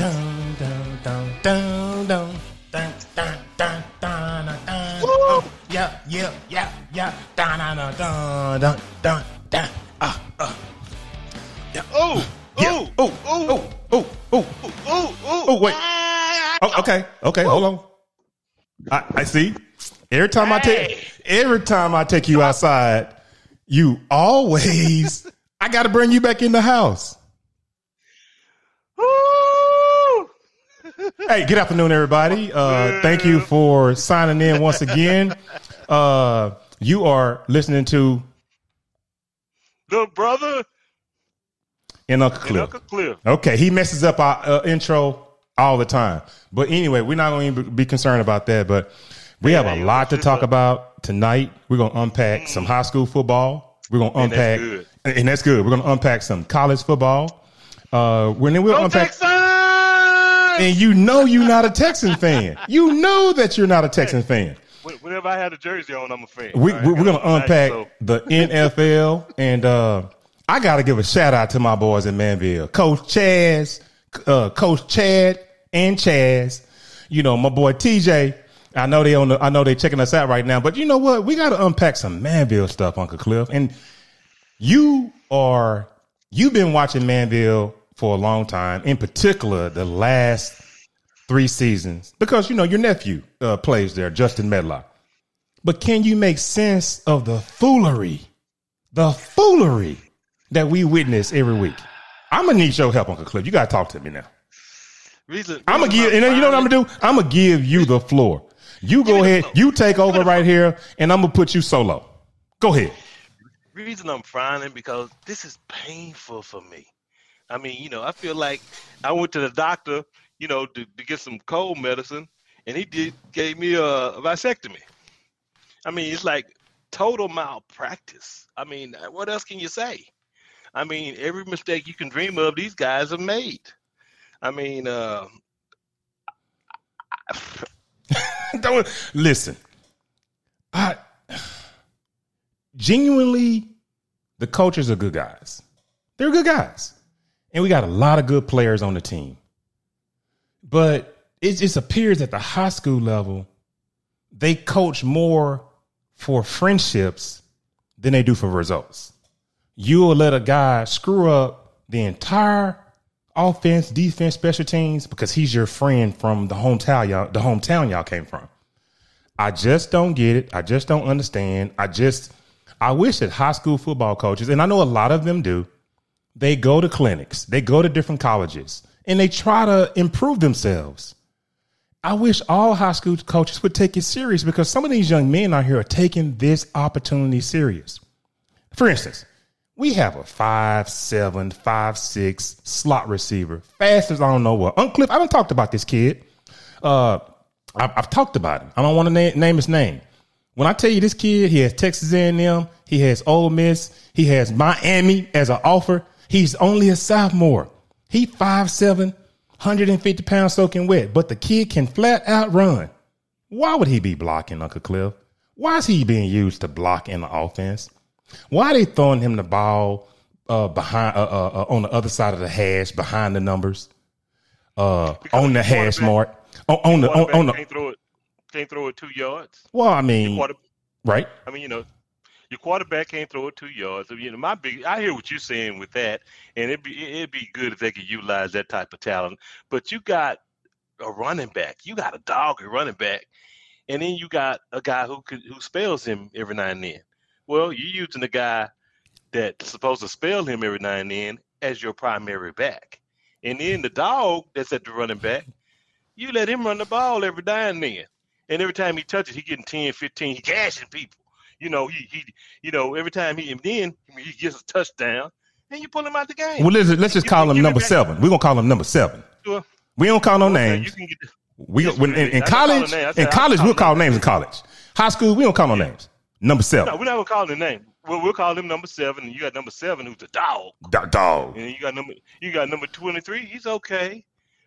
dun, dun, dun, dun, dun, dun, dun, dun, dun, dun, dun. Yeah, yeah, yeah, yeah. Dun, dun, dun, dun, dun, dun. Ah, ah. Oh, oh, Oh, oh, oh, oh, oh, oh, oh, oh. oh, wait. Oh, okay, okay, hold on. I, I see. Every time I take every time I take you outside, you always I got to bring you back in the house. Hey, good afternoon, everybody. Uh, thank you for signing in once again. Uh, you are listening to The brother In Uncle Cliff. Uncle Cliff. Okay, he messes up our uh, intro all the time. But anyway, we're not going to be concerned about that. But we have a lot to talk up. about tonight. We're going to unpack some high school football. We're going to And that's unpack, good. and that's good. We're going to unpack some college football. Uh, when then we'll Go unpack. And you know you're not a Texan fan. You know that you're not a Texan fan. Whenever I have a jersey on, I'm a fan. We, All right, we, we're going to unpack so- the NFL. And uh, I got to give a shout out to my boys in Manvel. Coach Chaz, uh, Coach Chad and Chaz. You know, my boy TJ. I know they on the, I know they checking us out right now, but you know what? We got to unpack some Manvel stuff, Uncle Cliff. And you are, you've been watching Manvel for a long time, in particular, the last three seasons, because, you know, your nephew uh, plays there, Justin Medlock. But can you make sense of the foolery, the foolery that we witness every week? I'm gonna need your help, Uncle Cliff. You gotta talk to me now. Reason, I'm gonna give, and you know what I'm gonna do? I'm gonna give you the floor. You go ahead, you take over right here, and I'm gonna put you solo. Go ahead. reason I'm frowning because this is painful for me. I mean, you know, I feel like I went to the doctor, you know, to, to get some cold medicine, and he did gave me a, a vasectomy. I mean, it's like total malpractice. I mean, what else can you say? I mean, every mistake you can dream of, these guys have made. I mean, uh, Don't listen. I genuinely, the coaches are good guys. They're good guys, and we got a lot of good players on the team. But it just appears at the high school level, they coach more for friendships than they do for results. You'll let a guy screw up the entire offense, defense, special teams because he's your friend from the hometown y'all, the hometown y'all came from. I just don't get it. I just don't understand. I just I wish that high school football coaches, and I know a lot of them do, they go to clinics, they go to different colleges, and they try to improve themselves. I wish all high school coaches would take it serious because some of these young men out here are taking this opportunity serious. For instance, we have a five seven, five six slot receiver, fast as I don't know what. Uncle Cliff, I haven't talked about this kid. Uh, I've, I've talked about him. I don't want to name, name his name. When I tell you this kid, he has Texas A&M, he has Ole Miss, he has Miami as an offer. He's only a sophomore. He five seven, 150 pounds soaking wet, but the kid can flat out run. Why would he be blocking Uncle Cliff? Why is he being used to block in the offense? Why are they throwing him the ball uh, behind uh, uh, uh, on the other side of the hash, behind the numbers, uh, on the hash mark, on, on the on, on the? can't throw it, can't throw it two yards. Well, I mean, right? I mean, you know, your quarterback can't throw it two yards. You know, my big. I hear what you're saying with that, and it'd be it'd be good if they could utilize that type of talent. But you got a running back, you got a dog at running back, and then you got a guy who could who spells him every now and then. Well, you're using the guy that's supposed to spell him every now and then as your primary back, and then the dog that's at the running back, you let him run the ball every now and then. And every time he touches, he getting 10, 15, he gashing people. You know, he he you know, every time he and then he gets a touchdown, and you pull him out the game. Well, let's, let's just You call him number seven. We're gonna call him number seven. Sure. We don't call no names. you can get the, We Yes, when, in, in I didn't call college, the in said college call we'll call names. names in college. High school, we don't call no names. Number seven. no, we're not gonna call him name. Well, we'll call him number seven, and you got number seven, who's the dog, Do- dog. and you got number you got number twenty three. He's okay,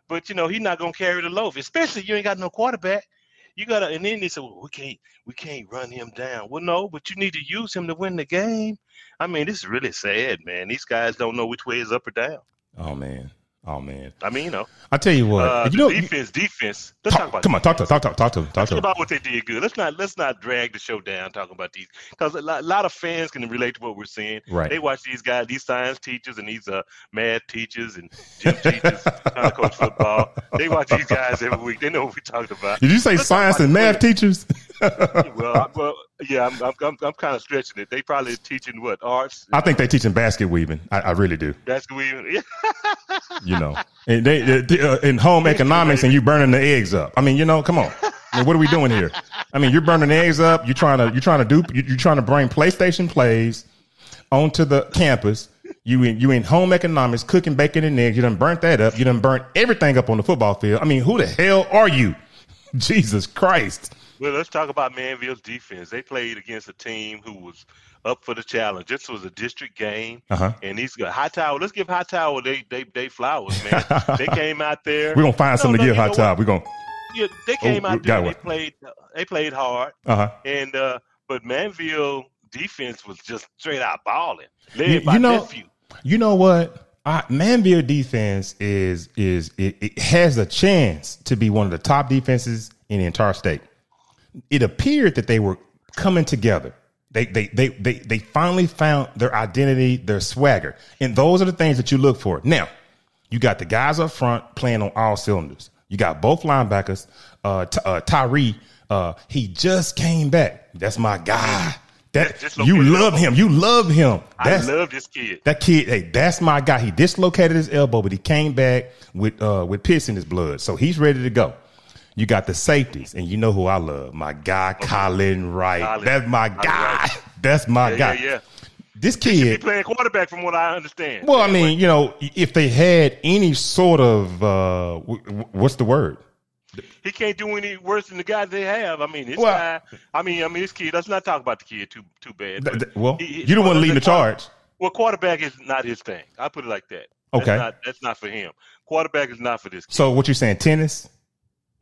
but you know he's not gonna carry the loaf, especially you ain't got no quarterback. You gotta, and then they said, well, we can't, we can't run him down. Well, no, but you need to use him to win the game. I mean, this is really sad, man. These guys don't know which way is up or down. Oh man, Oh man, I mean, you know, I tell you what, uh, you know, defense, defense. Let's talk, talk, about. come on, talk to talk to talk to talk Let's to. about what they did good. Let's not let's not drag the show down talking about these because a lot, a lot of fans can relate to what we're seeing. Right. They watch these guys, these science teachers and these uh, math teachers and gym teachers trying to coach football. They watch these guys every week. They know what we're talking about. Did you say Let's science and math teachers? well, I, well, yeah, I'm, I'm, I'm, I'm kind of stretching it. They probably teaching what arts, I think they teaching basket weaving. I, I really do. basketball. Yeah. You know, and they, they- uh, in home economics, and you burning the eggs up. I mean, you know, come on. I mean, what are we doing here? I mean, you're burning the eggs up. You're trying to you're trying to do you- you're trying to bring PlayStation plays onto the campus. You in you in home economics, cooking bacon and eggs. You done burnt that up. You done burnt everything up on the football field. I mean, who the hell are you? Jesus Christ! Well, let's talk about Manvel's defense. They played against a team who was up for the challenge. This was a district game, Uh-huh. and these got Hightower. Let's give Hightower they they they flowers, man. they came out there. We're gonna find something No, to give hot know. We're gonna Yeah, they came Oh, out there. one. They played. They played hard, uh huh. and uh, but Manvel defense was just straight out balling, You- you know-. You know what? I, Manvel defense is is it, it has a chance to be one of the top defenses in the entire state. It appeared that they were coming together. They they they they they finally found their identity, their swagger, and those are the things that you look for. Now, you got the guys up front playing on all cylinders. You got both linebackers. Uh, Ty- uh, Tyree, uh, he just came back. That's my guy. That you love him. You love him. That's, I love this kid. that kid, hey, that's my guy. He dislocated his elbow, but he came back with uh with piss in his blood, so he's ready to go. You got the safeties, and you know who I love, my guy Colin Wright. Colin. That's my guy. That's my Yeah, guy. yeah, yeah. This He kid. playing quarterback, from what I understand. Well, I mean, you know, if they had any sort of uh what's the word? he can't do any worse than the guys they have. I mean, this Well- guy. I mean, I mean, this kid. Let's not talk about the kid too too bad. Th- th- well, he- you the one well, leading the charge. Well, quarterback is not his thing. I put it like that. That's Okay. not, that's not for him. Quarterback is not for this. Kid. So what you saying? Tennis,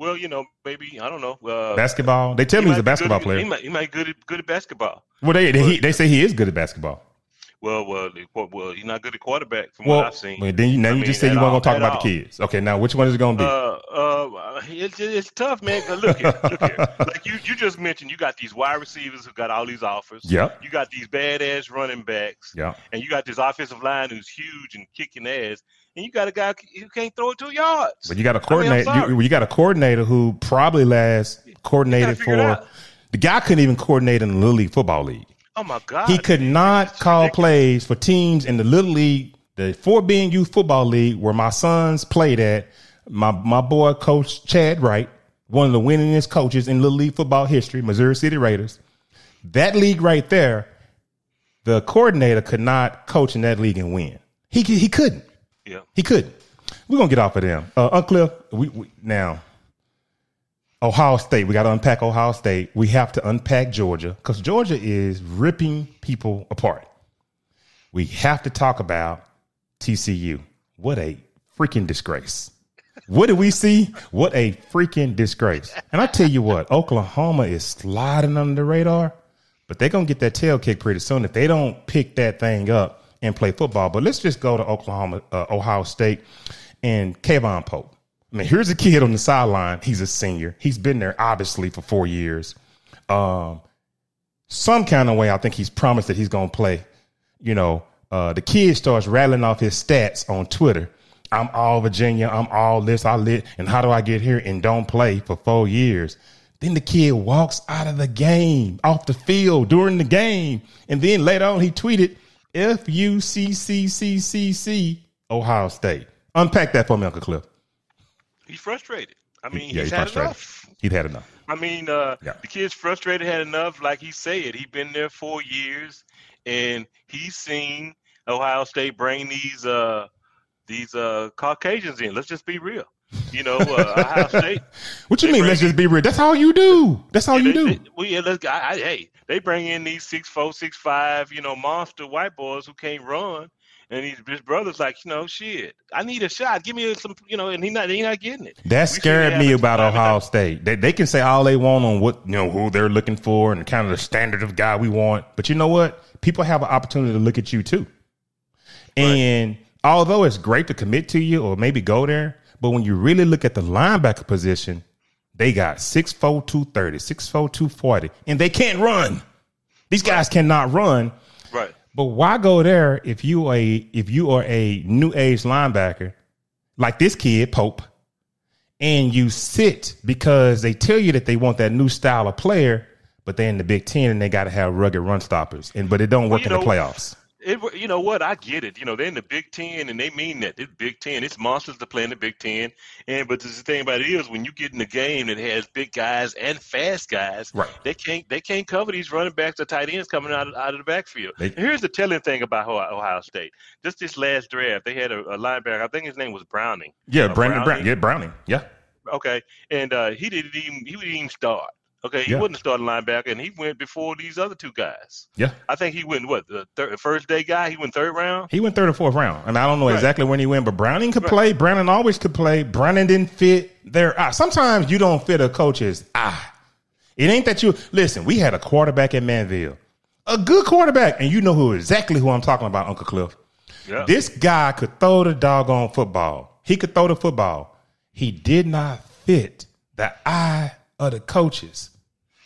Well, you know, maybe I don't know. Uh, basketball? They tell he me he's a be good basketball player. He might, he might good at, good at basketball. Well, they they, he, they say he is good at basketball. Well, well, well, he's not good at quarterback from Well, what I've seen. well, then you now I you mean, just said you weren't gonna talk about all. the kids. Okay, now which one is it gonna be? Uh, uh, it's it's tough, man. look here, look here. Like you, you just mentioned, you got these wide receivers who got all these offers. Yep. You got these badass running backs. yeah. And you got this offensive line who's huge and kicking ass. And you got a guy who can't throw it two yards. But you got a I mean, coordinator. you, you got a coordinator who probably last coordinated for. The guy couldn't even coordinate in the little league football league. oh my God. He could not call plays for teams in the little league, the Fort Bend youth football league where my sons played at. My my boy, Coach Chad Wright, one of the winningest coaches in little league football history, Missouri City Raiders. That league right there, the coordinator could not coach in that league and win. He he couldn't. Yeah. He couldn't. We're gonna get off of them. Uh, we, we now Ohio State. We got to unpack Ohio State. We have to unpack Georgia because Georgia is ripping people apart. We have to talk about TCU. What a freaking disgrace! What do we see? What a freaking disgrace! And I tell you what, Oklahoma is sliding under the radar, but they're gonna get that tail kick pretty soon if they don't pick that thing up and play football. But let's just go to Oklahoma, uh, Ohio State, and K'Vaughan Pope. I mean, here's a kid on the sideline. He's a senior. He's been there obviously for four years. Um, some kind of way, I think he's promised that he's going to play. You know, uh, the kid starts rattling off his stats on Twitter. I'm all Virginia. I'm all this. I lit. And how do I get here and don't play for four years? Then the kid walks out of the game, off the field during the game. And then later on, he tweeted, F U C C C C C, Ohio State. Unpack that for me, Uncle Cliff. He's frustrated. I mean, Yeah, he's, he's had enough. He'd had enough. I mean, uh, Yeah. the kid's frustrated, had enough. Like he said, he's been there four years, and he's seen Ohio State bring these uh, these uh, Caucasians in. Let's just be real. You know, uh, Ohio State. What you mean? bring Let's just be real. That's all you do. That's all you they, do. They, well, yeah, let's, I, I, hey, they bring in these six four, six five, you know, monster white boys who can't run, and these his brothers like, you know, shit. I need a shot. Give me some, you know, and he not he not getting it. That We scared me about Ohio. State. They, they can say all they want on what you know who they're looking for and kind of the standard of guy we want. But you know what? People have an opportunity to look at you too. And although it's great to commit to you or maybe go there, but when you really look at the linebacker position, they got 6'4", 230, 6'4", 240, and they can't run. These guys cannot run. Right. But why go there if you are a if you are a new age linebacker like this kid Pope, and you sit because they tell you that they want that new style of player, but they're in the Big Ten and they got to have rugged run stoppers, and but it don't work Well, in the playoffs. It, you know what? I get it. You know, they're in the Big Ten, and they mean that. It's Big Ten. It's monsters to play in the Big Ten. And but the thing about it is, when you get in a game that has big guys and fast guys, Right. they can't they can't cover these running backs or tight ends coming out of, out of the backfield. They- here's the telling thing about Ohio, Ohio State. Just this last draft, they had a, a linebacker. I think his name was Browning. Yeah, Uh, Brandon Brown. Browning. Yeah, Browning. Yeah, Okay, and uh, he didn't even he didn't even start. Okay, he Yeah. wasn't a starting linebacker, and he went before these other two guys. yeah. I think he went what the third, first day guy. He went third round. He went third or fourth round, and I don't know Right. exactly when he went, but Browning could Right. play. Browning always could play. Browning didn't fit their eye. Sometimes you don't fit a coach's eye. It ain't that you listen. We had a quarterback at Manvel, a good quarterback, and you know who exactly who I'm talking about, Uncle Cliff. Yeah. This guy could throw the doggone football. He could throw the football. He did not fit the eye of the coaches.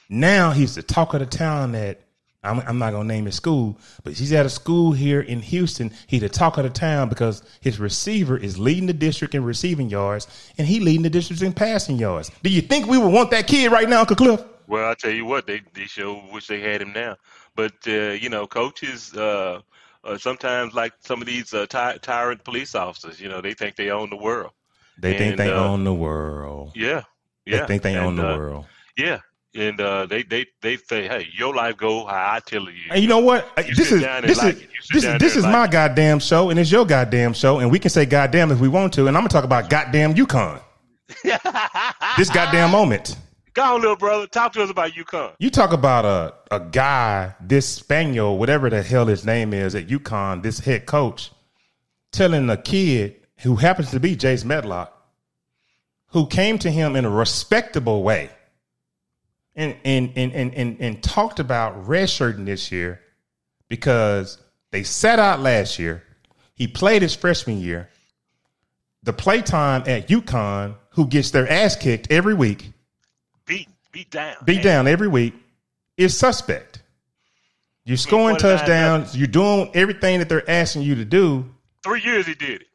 Now he's the talk of the town at I'm, I'm not gonna name his school, but he's at a school here in Houston. He the talk of the town because his receiver is leading the district in receiving yards, and he leading the district in passing yards. Do you think we would want that kid right now, Uncle Cliff? Well, I tell you what, they they sure wish they had him now. But uh, you know, coaches uh, uh, sometimes like some of these uh, ty- tyrant police officers. You know, they think they own the world. They think they uh, own the world. Yeah, They think they own the uh, world. Yeah, and uh, they they they say, hey, your life go how I tell you. And you know what? You this is this like is it. This is this there is and my like goddamn show, and it's your goddamn show, and we can say goddamn if we want to. And I'm gonna talk about goddamn UConn. This goddamn moment. Go on, little brother. Talk to us about UConn. You talk about a a guy, this Spaniel, whatever the hell his name is at UConn, this head coach, telling a kid who happens to be Jace Medlock, who came to him in a respectable way, and and and and and, and talked about redshirting this year because they sat out last year. He played his freshman year. The playtime at UConn, who gets their ass kicked every week, Beat beat down. beat down every week is suspect. You're scoring touchdowns. You're doing everything that they're asking you to do Three years he did it.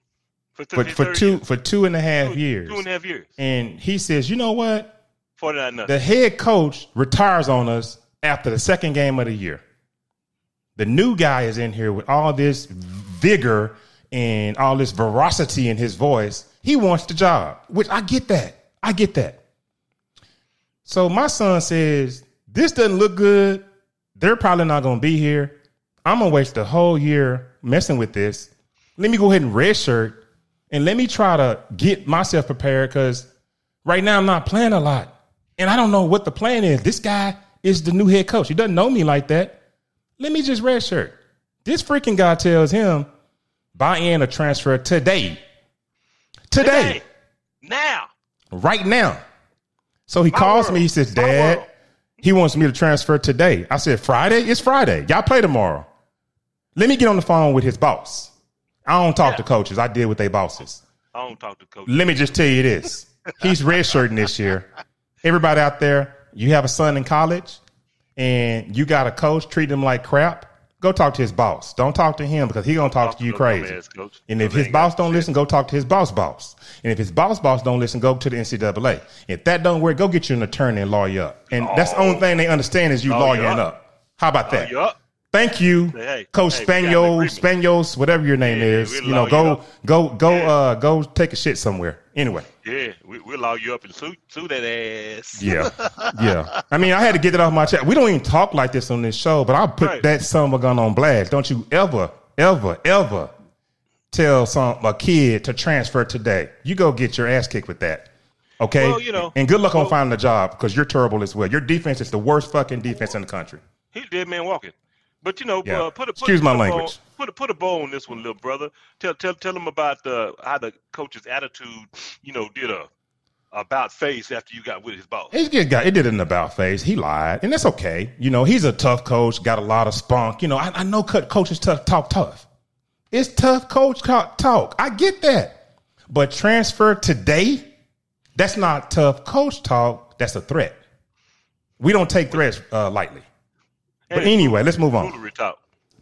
For, for, for two year. for two and a half Two- years. Two and a half years. And he says, you know what? Forty nine nothing. The head coach retires on us after the second game of the year. The new guy is in here with all this vigor and all this veracity in his voice. He wants the job, which I get that. I get that. So my son says, This doesn't look good. They're probably not going to be here. I'm going to waste the whole year messing with this. Let me go ahead and redshirt and let me try to get myself prepared because right now I'm not playing a lot. And I don't know what the plan is. This guy is the new head coach. He doesn't know me like that. Let me just redshirt. This freaking guy tells him, buy in a transfer today. Today. Today. Now. Right now. So he My calls world. me. He says, Dad, he wants me to transfer today. I said, Friday? It's Friday. Y'all play tomorrow. Let me get on the phone with his boss. I don't talk Yeah. to coaches. I deal with their bosses. I don't talk to coach. Let me just tell you this. He's redshirting this year. Everybody out there, you have a son in college and you got a coach treat him like crap. Go talk to his boss. Don't talk to him because he gonna talk, to you crazy. And if his boss don't listen, go talk to his boss boss. And if his boss boss don't listen, go to the NCAA. If that don't work, go get you an attorney and lawyer up. And that's the oh. only thing they understand is you lawyering up. up. How about that? Thank you, Hey, Coach hey, Spaniel. Spaniels, whatever your name Yeah, is. You know, allow you go, go, go, Yeah. uh, go take a shit somewhere. Anyway, Yeah, we, we'll log you up and sue, sue that ass. yeah, yeah. I mean, I had to get it off my chest. We don't even talk like this on this show, but I'll put Right. that son of a gun on blast. Don't you ever, ever, ever tell some a kid to transfer today. You go get your ass kicked with that. Okay. Well, you know, and good luck on finding a job because you're terrible as well. Your defense is the worst fucking defense in the country. He dead man walking. But you know, Yeah. uh, put a put, Excuse put my a bow- language. put a put a bow on this one, little brother. Tell tell tell him about the how the coach's attitude. You know, did a about face after you got with his boss. He just got it did an about face. He lied, and that's okay. You know, he's a tough coach, got a lot of spunk. You know, I, I know cut coaches tough, talk tough, It's tough coach talk. I get that. But transfer today, that's not tough coach talk. That's a threat. We don't take threats uh, lightly. But anyway, let's move on.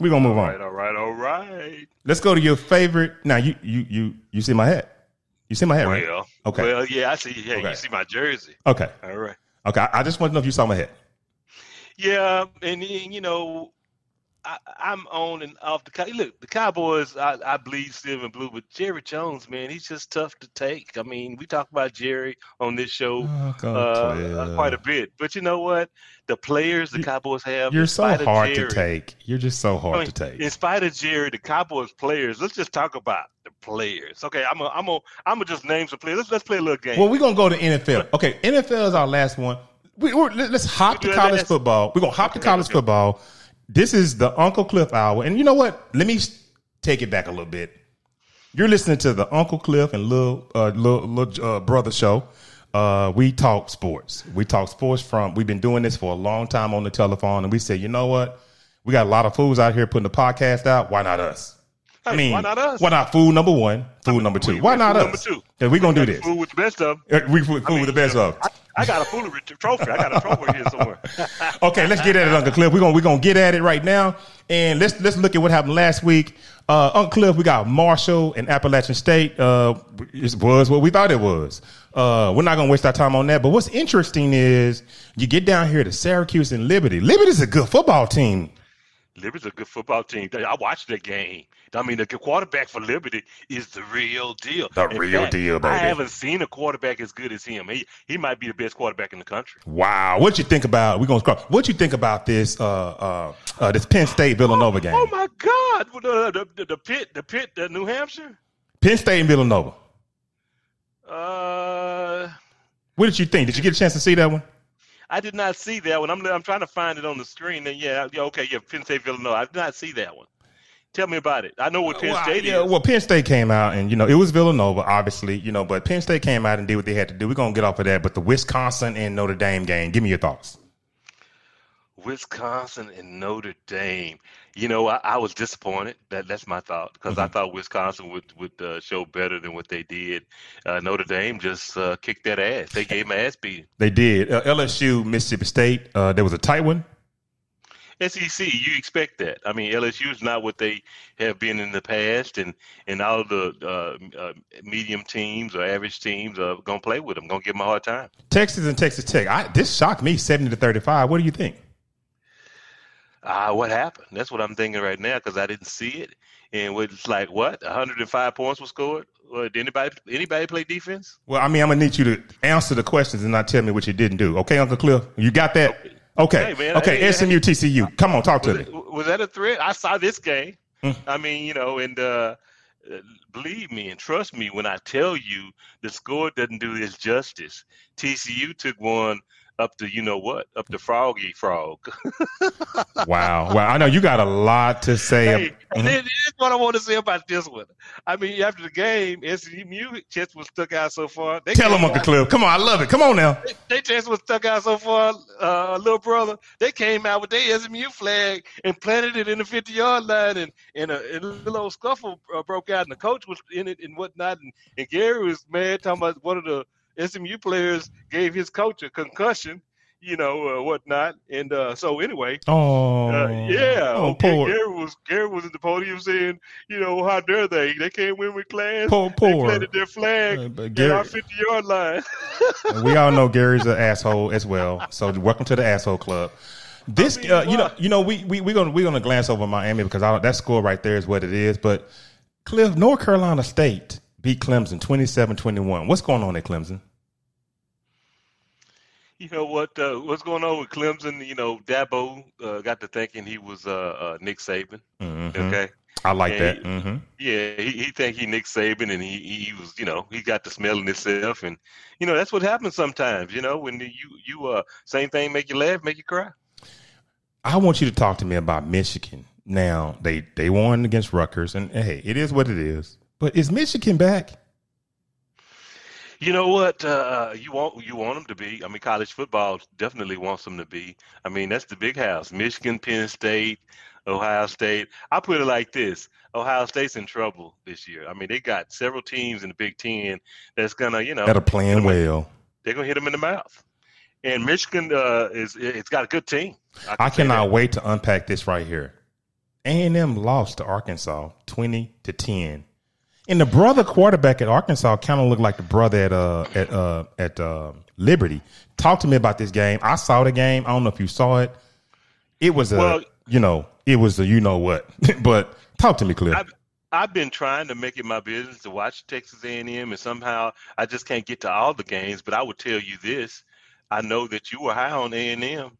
We're gonna move all on. Right, all right, all right. Let's go to your favorite. Now you you you you see my hat. You see my hat, right? Well, Okay. Well, yeah, I see. Yeah, Okay. you see my jersey. Okay. All right. Okay. I I just want to know if you saw my hat. Yeah, and, and, you know, I, I'm on and off the. Cow- Look, the Cowboys. I, I bleed silver and blue, but Jerry Jones, man, he's just tough to take. I mean, we talk about Jerry on this show Oh, uh, quite a bit, but you know what? The players the Cowboys have. You're so hard to take. You're just so hard I mean, to take. In spite of Jerry, the Cowboys players. Let's just talk about the players. Okay, I'm gonna I'm gonna I'm gonna just name some players. Let's let's play a little game. Well, we're gonna go to NFL. Okay, NFL is our last one. We, let's hop to college football. We're gonna hop to college football. This is the Uncle Cliff hour, and you know what? Let me take it back a little bit. You're listening to the Uncle Cliff and little uh, uh, brother show. Uh, we talk sports. We talk sports from. We've been doing this for a long time on the telephone, and we said, you know what? We got a lot of fools out here putting the podcast out. Why not us? I mean, why not us? Why not fool number one, fool number two? we- Why not us? number two. Yeah, we gonna do this. Food with the best of. Uh, We fool, fool with the best of. I, I got a foolery trophy. I got a trophy here somewhere. Okay, let's get at it, Uncle Cliff. We're gonna we're gonna get at it right now, and let's let's look at what happened last week. Uh, Uncle Cliff, we got Marshall and Appalachian State. Uh, it was what we thought it was. Uh, we're not gonna waste our time on that. But what's interesting is you get down here to Syracuse and Liberty. Liberty's a good football team. Liberty's a good football team. I watched that game. I mean, the quarterback for Liberty is the real deal. The In real fact, deal, baby. I haven't seen a quarterback as good as him. He he might be the best quarterback in the country. Wow, what you think about? We're gonna scroll. What you think about this? Uh, uh, uh, this Penn State Villanova game. Oh my God! The, the, the, the pit, the pit, the New Hampshire. Penn State and Villanova. Uh, What did you think? Did you get a chance to see that one? I did not see that one. I'm I'm trying to find it on the screen. And yeah, yeah, okay, yeah, Penn State Villanova. I did not see that one. Tell me about it. I know what uh, Penn well, State yeah, is. well, Penn State came out and you know it was Villanova, obviously, you know, but Penn State came out and did what they had to do. We're gonna get off of that, but the Wisconsin and Notre Dame game, give me your thoughts. Wisconsin and Notre Dame. You know, I, I was disappointed. That that's my thought because Mm-hmm. I thought Wisconsin would would uh, show better than what they did. Uh, Notre Dame just uh, kicked that ass. They gave them ass beating. They did uh, LSU, Mississippi State. Uh, there was a tight one. SEC, you expect that. I mean, LSU is not what they have been in the past, and and all the uh, uh, medium teams or average teams are gonna play with them. Gonna give them a hard time. Texas and Texas Tech. I, this shocked me, seventy to thirty-five. What do you think? Ah, what happened? That's what I'm thinking right now because I didn't see it. And it's like what? 105 points was scored. Or did anybody anybody play defense? Well, I mean, I'm gonna need you to answer the questions and not tell me what you didn't do. Okay, Uncle Cliff, you got that? Okay, Hey, man, okay. hey, SMU, TCU. Come on, talk to me. it, was that a threat? I saw this game. Mm. I mean, you know, and uh, uh, believe me and trust me when I tell you the score doesn't do this justice. TCU took one up to you know what, up to Froggy Frog. Wow, wow. I know you got a lot to say. Hey, Mhm. this is what I want to say about this one. I mean, after the game, SMU chest was stuck out so far. They Tell them, Uncle Cliff. Come on, I love it. Come on now. They just was stuck out so far, uh, little brother. They came out with their SMU flag and planted it in the 50 yard line, and, and, a, and a little scuffle uh, broke out, and the coach was in it and whatnot. And, and Gary was mad, talking about one of the SMU players gave his coach a concussion, you know, uh, whatnot. And uh, so, anyway, Oh, uh, yeah. Oh, okay, poor, Gary was Gary was at the podium saying, you know, how dare they? They can't win with class. poor, poor. They planted their flag Uh, Gary, our 50 yard line. we all know Gary's an asshole as well. So welcome to the asshole club. This, I mean, uh, you know, you know, we we we gonna we gonna glance over Miami because I that score right there is what it is. But Cliff, North Carolina State beat Clemson 27-21. What's going on at Clemson? You know what? Uh, what's going on with Clemson? You know, Dabo uh, got to thinking he was uh, uh, Nick Saban. Mhm. Okay, I like Yeah, that. he- hmm yeah, he, he think he Nick Saban, and he, he was, you know, he got the smell in himself, and you know that's what happens sometimes. You know, when you you uh same thing make you laugh, make you cry. I want you to talk to me about Michigan. Now they they won against Rutgers, and hey, it is what it is. But is Michigan back? You know what? Uh, you want you want them to be. I mean, college football definitely wants them to be. I mean, that's the big house: Michigan, Penn State, Ohio State. I put it like this: Ohio State's in trouble this year. I mean, they got several teams in the Big Ten that's gonna, you know, that are playing well. They're gonna hit them in the mouth. And Michigan uh, is it's got a good team. I, I cannot wait to unpack this right here. A and M lost to Arkansas twenty to ten and the brother quarterback at Arkansas kind of looked like the brother at uh at uh at uh, Liberty. Talk to me about this game. I saw the game. I don't know if you saw it. It was a well, you know it was a you know what. but talk to me, Cliff. I've, I've been trying to make it my business to watch Texas A&M, and somehow I just can't get to all the games. But I would tell you this: I know that you were high on A&M,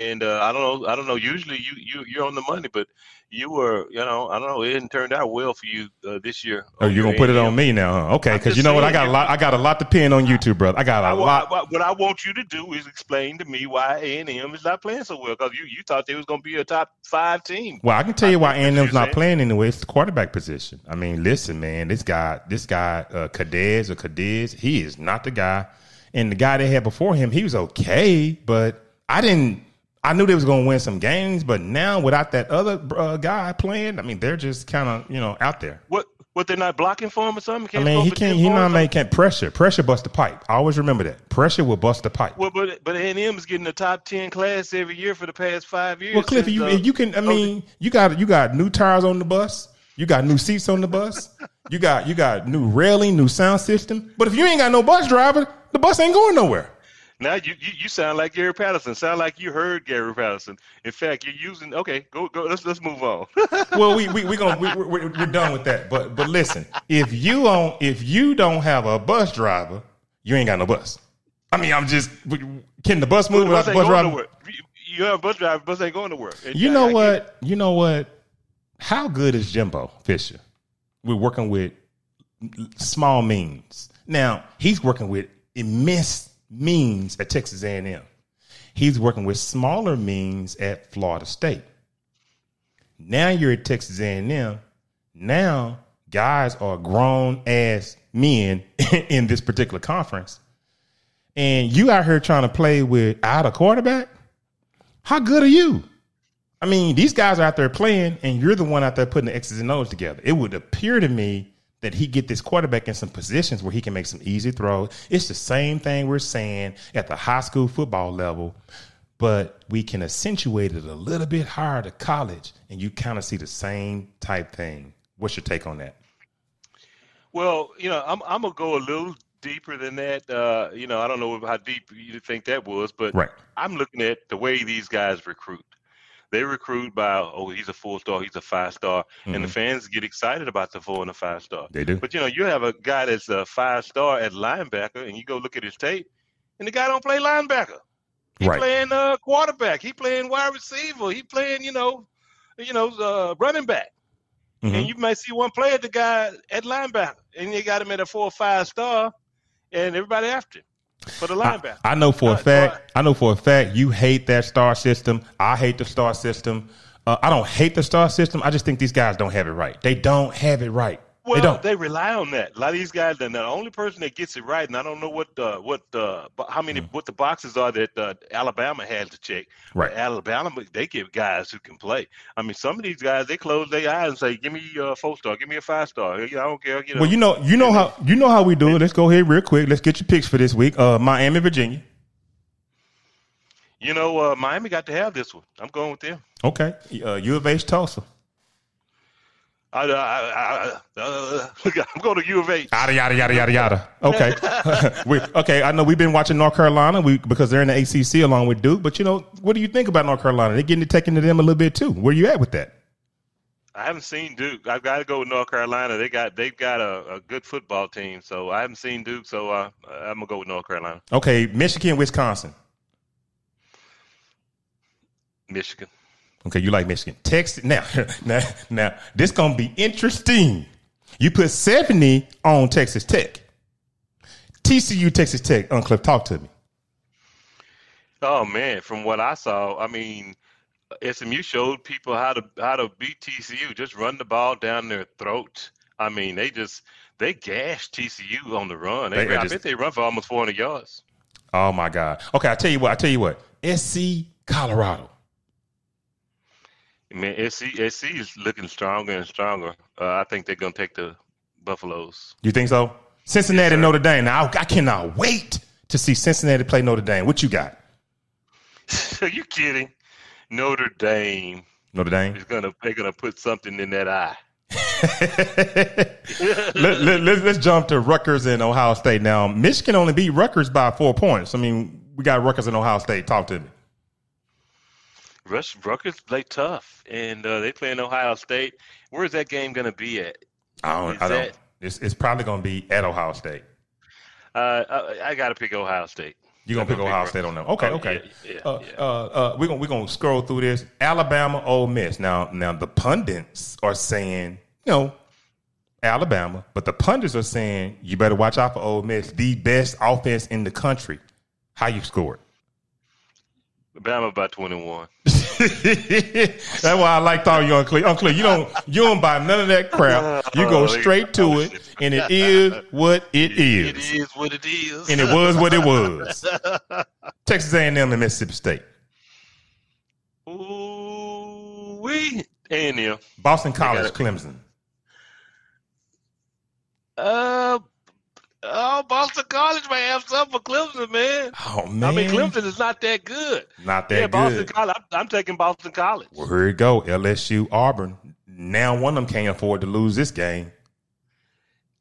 and uh, I don't know. I don't know. Usually, you you you're on the money, but you were, you know, I don't know. It didn't turn out well for you uh, this year. Oh, you're gonna put it on me now, huh? Okay, because you know what? I got a lot. I got a lot to pin on you too, brother. I got a I, lot. I, what I want you to do is explain to me why A and M is not playing so well. Because you you thought they was gonna be a top five team. Well, I can tell you why A and M's not playing anyway. It's the quarterback position. I mean, listen, man, this guy, this guy, uh, Cadiz or Cadiz, he is not the guy. And the guy they had before him, he was okay, but I didn't I knew they was going to win some games, but now without that other uh, guy playing, I mean, they're just kind of you know out there. What? What they're not blocking for him or something? Can't I mean, he can't. He not making pressure. Pressure bust the pipe. I always remember that. Pressure will bust the pipe. Well, but but A and M is getting the top ten class every year for the past five years. Well, Cliff, you uh, you can. I mean, you got you got new tires on the bus. You got new seats on the bus. you got you got new railing, new sound system. But if you ain't got no bus driver, the bus ain't going nowhere. Now you, you, you sound like Gary Patterson. Sound like you heard Gary Patterson. In fact, you're using. Okay, go go. Let's let's move on. well, we we we gonna we, we're, we're done with that. But but listen, if you don't if you don't have a bus driver, you ain't got no bus. I mean, I'm just can the bus move without the bus driver? You have a bus driver, bus ain't going to work. You know I, what? You know what? How good is Jimbo Fisher? We're working with small means. Now he's working with immense means at Texas A&M. He's working with smaller means at Florida State. Now you're at Texas A&M. Now guys are grown ass men in this particular conference. And you out here trying to play without a quarterback? How good are you? I mean, these guys are out there playing, and you're the one out there putting the X's and O's together. It would appear to me that he get this quarterback in some positions where he can make some easy throws. It's the same thing we're saying at the high school football level, but we can accentuate it a little bit higher to college, and you kind of see the same type thing. What's your take on that? Well, you know, I'm I'm gonna go a little deeper than that. Uh, you know, I don't know how deep you think that was, but right. I'm looking at the way these guys recruit. They recruit by, oh, he's a four star, he's a five star, mm-hmm. and the mm-hmm. fans get excited about the four and the five star. They do. But you know, you have a guy that's a five star at linebacker, and you go look at his tape, and the guy don't play linebacker. He right. playing uh, quarterback. He playing wide receiver. He playing, you know, you know, uh, running back. Mm-hmm. And you might see one play at the guy at linebacker, and you got him at a four or five star, and everybody after him for the linebacker. I, I know for a fact. I know for a fact you hate that star system. I hate the star system. Uh, I don't hate the star system. I just think these guys don't have it right. They don't have it right. Well, they don't. They rely on that. A lot of these guys, and the only person that gets it right, and I don't know what uh, what uh, how many mm. what the boxes are that uh, Alabama had to check. Right. Alabama, they give guys who can play. I mean, some of these guys, they close their eyes and say, "Give me a four star, give me a five star." I don't care. You know? Well, you know, you know how you know how we do it. Let's go ahead real quick. Let's get your picks for this week. Uh, Miami, Virginia. You know, uh, Miami got to have this one. I'm going with them. Okay. Uh, U of H, Tulsa. I, I, I, uh, I'm going to U of H. Yada yada yada yada yada. Okay, we, okay. I know we've been watching North Carolina we, because they're in the ACC along with Duke. But you know, what do you think about North Carolina? They're getting it taken to them a little bit too. Where you at with that? I haven't seen Duke. I've got to go with North Carolina. They got they've got a, a good football team. So I haven't seen Duke. So uh, I'm gonna go with North Carolina. Okay, Michigan, Wisconsin. Michigan. Okay, you like Michigan. Texas. Now, now, now, this gonna be interesting. You put seventy on Texas Tech. TCU, Texas Tech. Uncle, talk to me. Oh man, from what I saw, I mean, SMU showed people how to how to beat TCU. Just run the ball down their throat. I mean, they just they gashed TCU on the run. They, They- they I just- bet they run for almost 400 yards. Oh my God. Okay, I tell you what. I tell you what. SC Colorado. Man, SC, SC is looking stronger and stronger. Uh, I think they're going to take the Buffaloes. You think so? Cincinnati, sir. Notre Dame. Now I, I cannot wait to see Cincinnati play Notre Dame. What you got? Are you kidding? Notre Dame Notre Dame. is going to they're going to put something in that eye. let, let, let, let's jump to Rutgers and Ohio State. Now, Michigan only beat Rutgers by four points. I mean, we got Rutgers and Ohio State. Talk to me. Rush Rutgers play tough, and uh, they play in Ohio State. Where's that game going to be at? I don't. Is I don't. that- It's, it's probably going to be at Ohio State. Uh, I, I got to pick Ohio State. You're gonna pick gonna Ohio pick State on them. Okay, Oh, okay. yeah, yeah, uh, yeah. Uh, uh, we're gonna we're gonna scroll through this. Alabama, Ole Miss. Now, now the pundits are saying, you know, Alabama, but the pundits are saying you better watch out for Ole Miss, the best offense in the country. How you scored? Bama by 21. That's why I like all you Uncle. Uncle, you don't you don't buy none of that crap. You go straight to it, and it is what it It is, is what it is. and it was what it was. Texas A&M and Mississippi State, Ooh, we and them. Boston College, Clemson. Uh, oh, Boston College may have something for Clemson, man. Oh man, I mean, Clemson is not that good. not that yeah, Boston good. College. I'm, I'm taking Boston College. Well, here you go. LSU, Auburn. Now one of them can't afford to lose this game.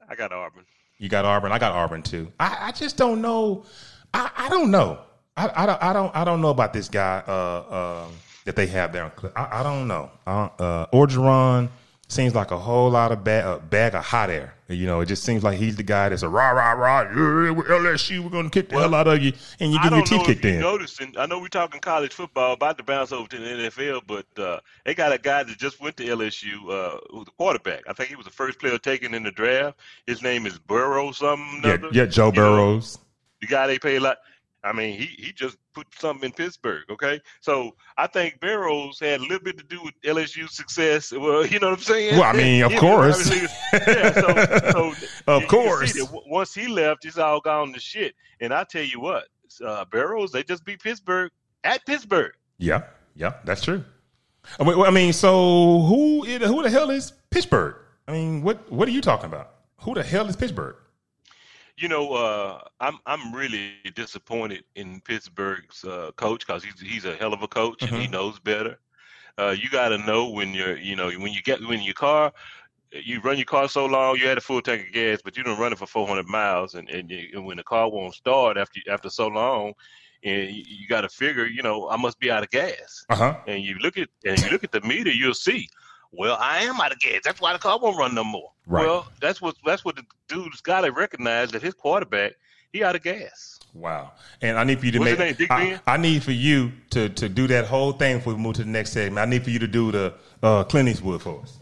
I got Auburn. You got Auburn. I got Auburn too. I, I just don't know. I, I don't know. I, I don't. I don't. I don't know about this guy uh, uh, that they have there. I, I don't know. Uh, uh, Orgeron seems like a whole lot of bag, a bag of hot air. You know, it just seems like he's the guy that's a rah rah rah. Yeah, we're LSU, we're gonna kick the Well, hell out of you, and you get your teeth kicked you in. noticed, and I know we're talking college football, about to bounce over to the NFL, but uh, they got a guy that just went to LSU, uh, who's the quarterback. I think he was the first player taken in the draft. His name is Burrow something. Yeah, yeah, Joe You know, Burrows. the guy they pay a lot. I mean, he, he just put something in Pittsburgh, okay? So I think Barrows had a little bit to do with LSU's success. Well, you know what I'm saying? Well, I mean, of course. yeah, so, so Of you- you can see course. once he left, it's all gone to shit. And I tell you what, uh, Barrows, they just beat Pittsburgh at Pittsburgh. Yeah, yeah, that's true. I mean, I mean, so who who the hell is Pittsburgh? I mean, what what are you talking about? Who the hell is Pittsburgh? You know, uh, I'm I'm really disappointed in Pittsburgh's uh, coach because he's he's a hell of a coach and he Mhm. knows better. Uh, you got to know when you're, you know, when you get when your car, you run your car so long, you had a full tank of gas, but you don't run it for 400 miles, and and, you, and when the car won't start after after so long, and you, you got to figure, you know, I must be out of gas. Uh huh. And you look at and you look at the meter, you'll see. Well, I am out of gas. That's why the car won't run no more. Right. Well, that's what that's what the dude's got to recognize that his quarterback he out of gas. Wow. And I need for you to What's make. name, I? I need for you to to do that whole thing before we move to the next segment. I need for you to do the uh, Clint Eastwood for us,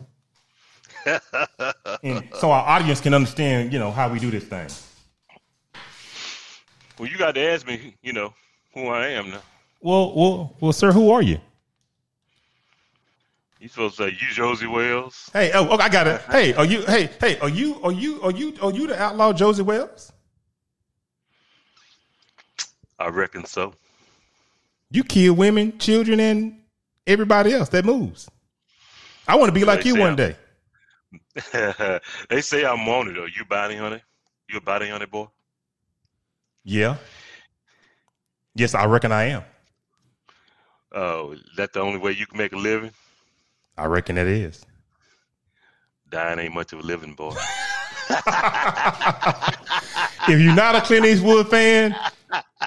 and so our audience can understand, you know, how we do this thing. Well, you got to ask me, you know, who I am now. Well, well, well, sir, who are you? You supposed to say you Josey Wales? Hey, oh, okay, I got it. Hey, are you? Hey, hey, are you? Are you? Are you? Are you the outlaw Josey Wales? I reckon so. You kill women, children, and everybody else that moves. I want to be like you one I'm- day. they say I'm wanted. Are you bounty hunter? You a bounty hunter boy? Yeah. Yes, I reckon I am. Oh, is that the only way you can make a living? I reckon it is. Dying ain't much of a living, boy. If you're not a Clint Eastwood fan,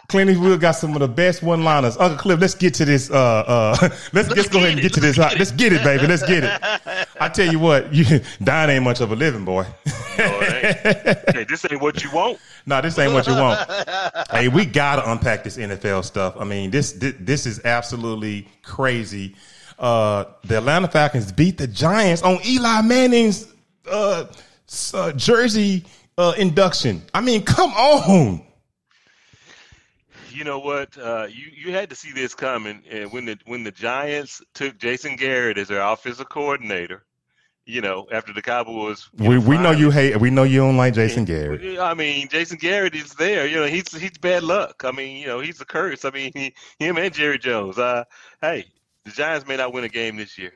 Clint Eastwood got some of the best one-liners. Uncle Cliff, let's get to this. Uh, uh, let's let's go ahead and get to this. Let's get it, baby. Let's get it. I tell you what, you dying ain't much of a living, boy. No, hey, this ain't what you want. No, this ain't what you want. hey, we gotta unpack this NFL stuff. I mean, this this, this is absolutely crazy. Uh, the Atlanta Falcons beat the Giants on Eli Manning's uh, uh, jersey uh, induction. I mean, come on. You know what? Uh, you you had to see this coming. And when the when the Giants took Jason Garrett as their offensive coordinator, You know, after the Cowboys, we we know you hate. We know you don't like Jason Garrett. I mean, Jason Garrett is there. You know, he's he's bad luck. I mean, you know, he's a curse. I mean, he, him and Jerry Jones. Uh, hey, the Giants may not win a game this year.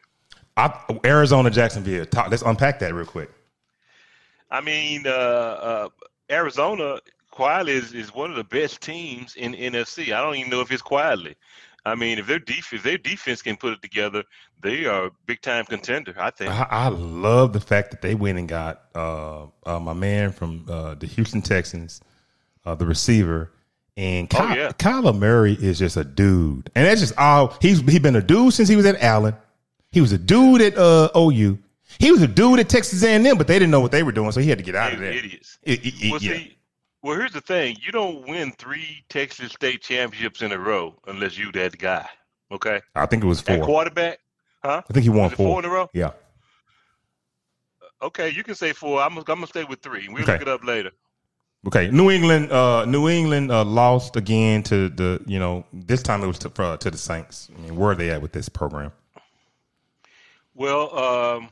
I, Arizona, Jacksonville. Talk, let's unpack that real quick. I mean, uh, uh, Arizona quietly is, is one of the best teams in NFC. I don't even know if it's quietly. I mean, if their defense, their defense can put it together, they are a big time contender. I think. I, I, love the fact that they went and got uh, uh, my man from uh, the Houston Texans, uh, the receiver, and Ky- oh, yeah. Kyler Murray is just a dude, and that's just all he's he been a dude since he was at Allen. He was a dude at uh, OU. He was a dude at Texas A&M, but they didn't know what they were doing, so he had to get out of there. Idiots. It, it, well, yeah. see, well, here's the thing: you don't win three Texas State championships in a row unless you that guy. Okay. I think it was four. At quarterback, huh? I think he won four. four. in a row. Yeah. Okay, you can say four. I'm, I'm gonna stay with three. We'll okay. look it up later. Okay, New England, uh, New England uh, lost again to the, you know, this time it was to, uh, to the Saints. I mean, where are they at with this program? Well, um,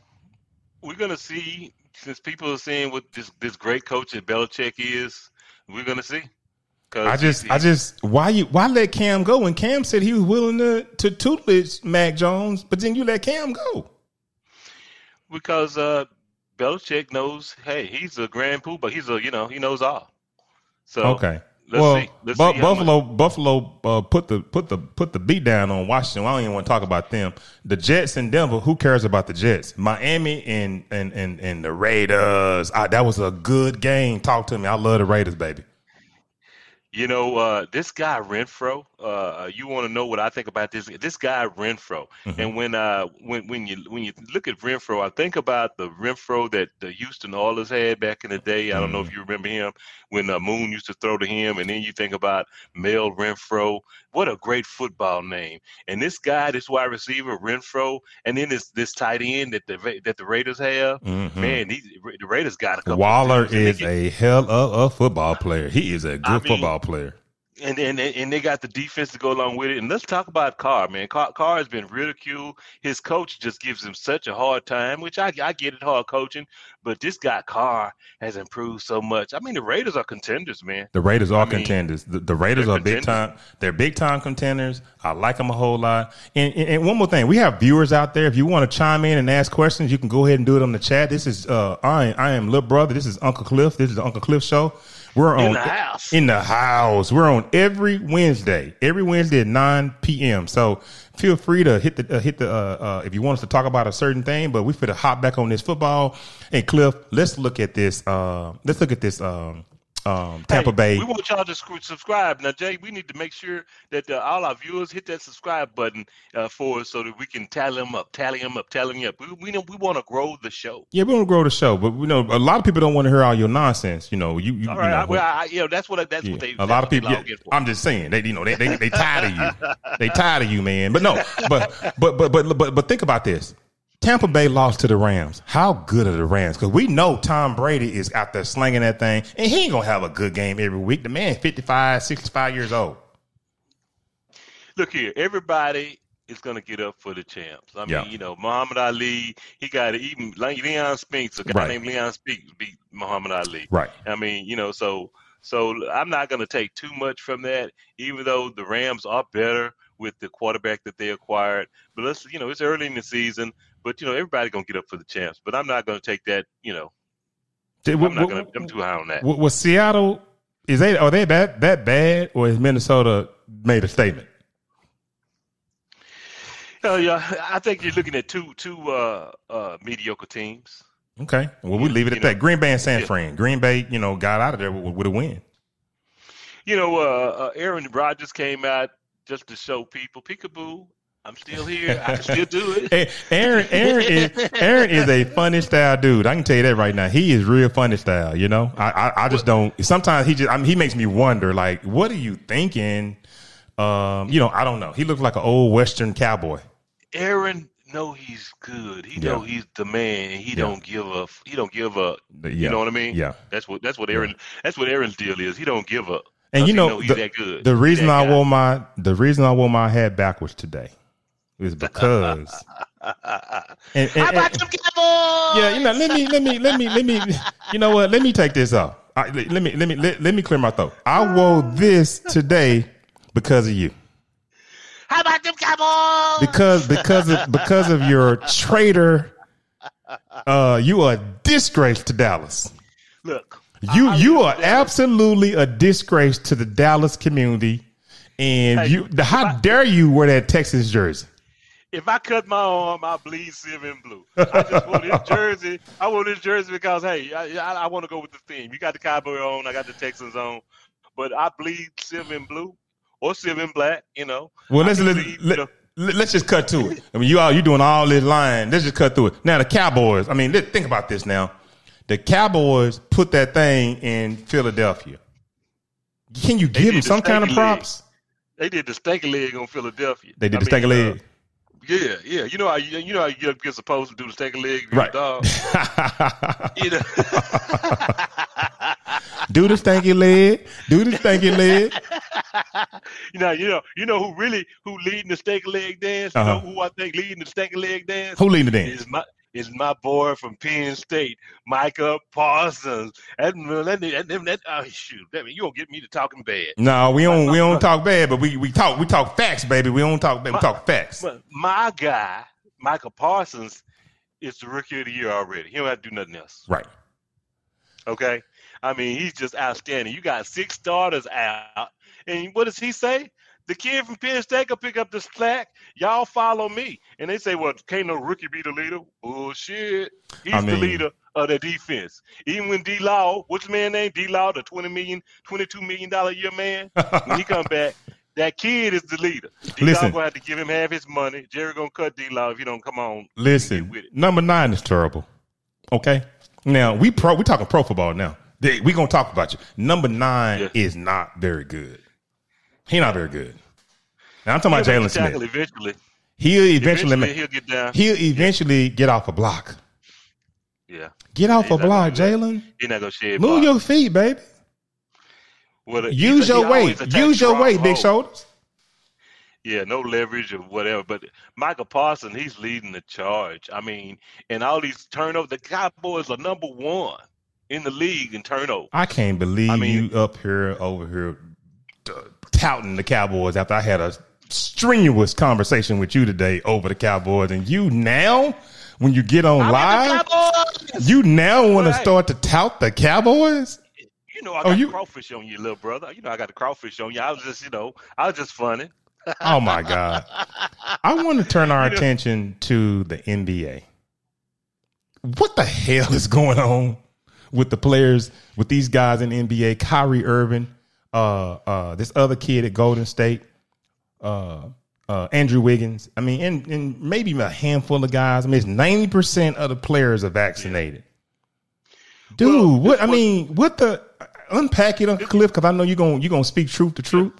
we're gonna see since people are seeing what this this great coach that Belichick is we're gonna see. I just, I just, why you, why let Cam go? And Cam said he was willing to to tutelage Mac Jones, but then you let Cam go because uh, Belichick knows. Hey, he's a grand but He's a, you know, he knows all. So okay. Let's well, see. Let's Bu- see Buffalo, much. Buffalo uh, put the put the put the beat down on Washington. I don't even want to talk about them. The Jets and Denver. Who cares about the Jets? Miami and and and, and the Raiders. I, that was a good game. Talk to me. I love the Raiders, baby. You know, uh, this guy Renfrow. Uh, you want to know what I think about this? This guy Renfrow. Mm-hmm. And when uh, when when you when you look at Renfrow, I think about the Renfro that the Houston Oilers had back in the day. I don't know if mm-hmm. you remember him when uh, Moon used to throw to him, and then you think about Mel Renfro. What a great football name! And this guy, this wide receiver Renfrow, and then this this tight end that the that the Raiders have. Mm-hmm. Man, these, the Raiders got a couple. Waller is a hell of a football player. He is a good I mean, football player and and and they got the defense to go along with it. And let's talk about Carr, man. Carr, Carr has been ridiculed. His coach just gives him such a hard time, which I I get it hard coaching, but this guy Carr has improved so much. I mean, the Raiders are contenders, man. The Raiders are I contenders. Mean, the, the, Raiders are big time. They're big time contenders. I like them a whole lot. And, and, and one more thing, we have viewers out there. If you want to chime in and ask questions, you can go ahead and do it on the chat. This is uh I I am little brother. This is Uncle Cliff. This is the Uncle Cliff show. We're on in the house. In the house. We're on every Wednesday. Every Wednesday at nine p.m. So feel free to hit the uh, hit the uh, uh, if you want us to talk about a certain thing. But we fit to hop back on this football. And Cliff, let's look at this. Uh, let's look at this. Um, um, Tampa hey, Bay. We want y'all to subscribe now, Jay. We need to make sure that uh, all our viewers hit that subscribe button uh, for us so that we can tally them up, tally them up, tally them up. We we, we want to grow the show. Yeah, we want to grow the show, but we know a lot of people don't want to hear all your nonsense. You know, you. you all right, you know, I, well, I, you know that's what that's yeah. what they. A lot of people. Yeah, I'm just saying they, you know, they they, they tired of you. they tired of you, man. But no, but but but but but but think about this. Tampa Bay lost to the Rams. How good are the Rams? Because we know Tom Brady is out there slinging that thing, and he ain't going to have a good game every week. The man 55, 65 years old. Look here, everybody is going to get up for the champs. I mean, yeah. you know, Muhammad Ali, he got it. Even like Leon Spinks, a guy right. named Leon Spinks beat Muhammad Ali. Right. I mean, you know, so so I'm not going to take too much from that, even though the Rams are better with the quarterback that they acquired. But let's, you know, it's early in the season. But you know, everybody gonna get up for the champs. But I'm not gonna take that. You know, Did, I'm not gonna. I'm too high on that. Was Seattle? Is they are they that that bad, or has Minnesota made a statement? Uh, yeah, I think you're looking at two two uh, uh, mediocre teams. Okay, well we leave it at you that. Know, Green Bay and San yeah. Fran. Green Bay, you know, got out of there with, with a win. You know, uh, uh, Aaron Rodgers came out just to show people peekaboo. I'm still here. I can still do it. Aaron, Aaron is Aaron is a funny style dude. I can tell you that right now. He is real funny style. You know, I I, I just don't. Sometimes he just I mean, he makes me wonder. Like, what are you thinking? Um, you know, I don't know. He looks like an old Western cowboy. Aaron know he's good. He yeah. know he's the man. He yeah. don't give up. He don't give up. Yeah. You know what I mean? Yeah. That's what that's what Aaron that's what Aaron's deal is. He don't give up. And you know, know the, the, reason I wore my the reason I wore my hat backwards today is because and, and- How about and- them Cowboys? yeah, you know, let me let me let me let me you know what? Let me take this off. I, let let me let me let, let me clear my throat. I wore this today because of you. How about them Cowboys? Because because of because of your traitor uh you are a disgrace to Dallas. Look, You I- I you are Dallas. absolutely a disgrace to the Dallas community. And Hey, you how dare you wear that Texas jersey? If I cut my arm, I bleed silver and blue. I just wore this jersey. I wore this jersey because hey, I, I, I want to go with the theme. You got the Cowboy on, I got the Texans on, but I bleed silver and blue or silver and black. You know. Well, let's let, bleed, you let, know. us just cut to it. I mean, you all you doing all this lying. Let's just cut through it. Now the Cowboys. I mean, let- think about this. Now, the Cowboys put that thing in Philadelphia. Can you give them some kind of stanky leg. props? They did the stanky leg on Philadelphia. They did I the stanky leg. uh, yeah, yeah. You know how you, you know how you get, supposed to do the stanky leg, if you're Right. Dog. You know. do the stanky leg. Do the stanky leg. you know, you know, you know who really who leading the stanky leg dance? You Uh-huh. know who I think leading the stanky leg dance? Who leading the dance? is my is my boy from Penn State, Micah Parsons. That, that, that, that, oh, shoot, that, you don't get me to talking bad. No, we don't. We don't talk bad, but we, we talk. We talk facts, baby. We don't talk. bad. We talk facts. But my guy, Micah Parsons, is the rookie of the year already. He don't have to do nothing else. Right. Okay. I mean, he's just outstanding. You got six starters out. And what does he say? The kid from Penn State can pick up the slack. Y'all follow me. And they say, well, can't no rookie be the leader? Bullshit. He's I the leader of the defense. Even when D Law, what's the man name? D Law, the 20 million, 22 million dollar a year man, when he come back, that kid is the leader. D Law Listen. gonna have to give him half his money. Jerry gonna cut D Law if he don't come on. Listen, with it. number nine is terrible. Okay. Now we pro. We talking pro football now. They- We gonna talk about you. Number nine Yeah. is not very good. He not very good. Now I'm talking about He'll make Jaylon Smith. Eventually, He'll eventually. eventually he'll get down. He'll eventually get off a block. Yeah, Get off a block, Jaylon. he's not gonna shed. Move block. your feet, baby. Well, Use your weight. Use your weight, big shoulders. Yeah, no leverage or whatever. But Michael Parsons, he's leading the charge. I mean, and all these turnovers, the Cowboys are number one in the league in turnover. I can't believe I mean- you up here over here touting the Cowboys after I had a strenuous conversation with you today over the Cowboys, and you now, when you get on I'm live, in the Cowboys! you now want to start to tout the Cowboys? You know, I Oh, got you- crawfish on you, little brother. You know, I got the crawfish on you. I was just, you know, I was just funny. Oh my God! I want to turn our attention to the NBA. What the hell is going on with the players, with these guys in the NBA? Kyrie Irving, uh, uh, this other kid at Golden State, uh, uh, Andrew Wiggins. I mean, and, and maybe a handful of guys. I mean, it's ninety percent of the players are vaccinated. Dude, Well, what I was- mean, what the unpack it, Uncle Cliff, because I know you're gonna you're gonna speak truth to truth.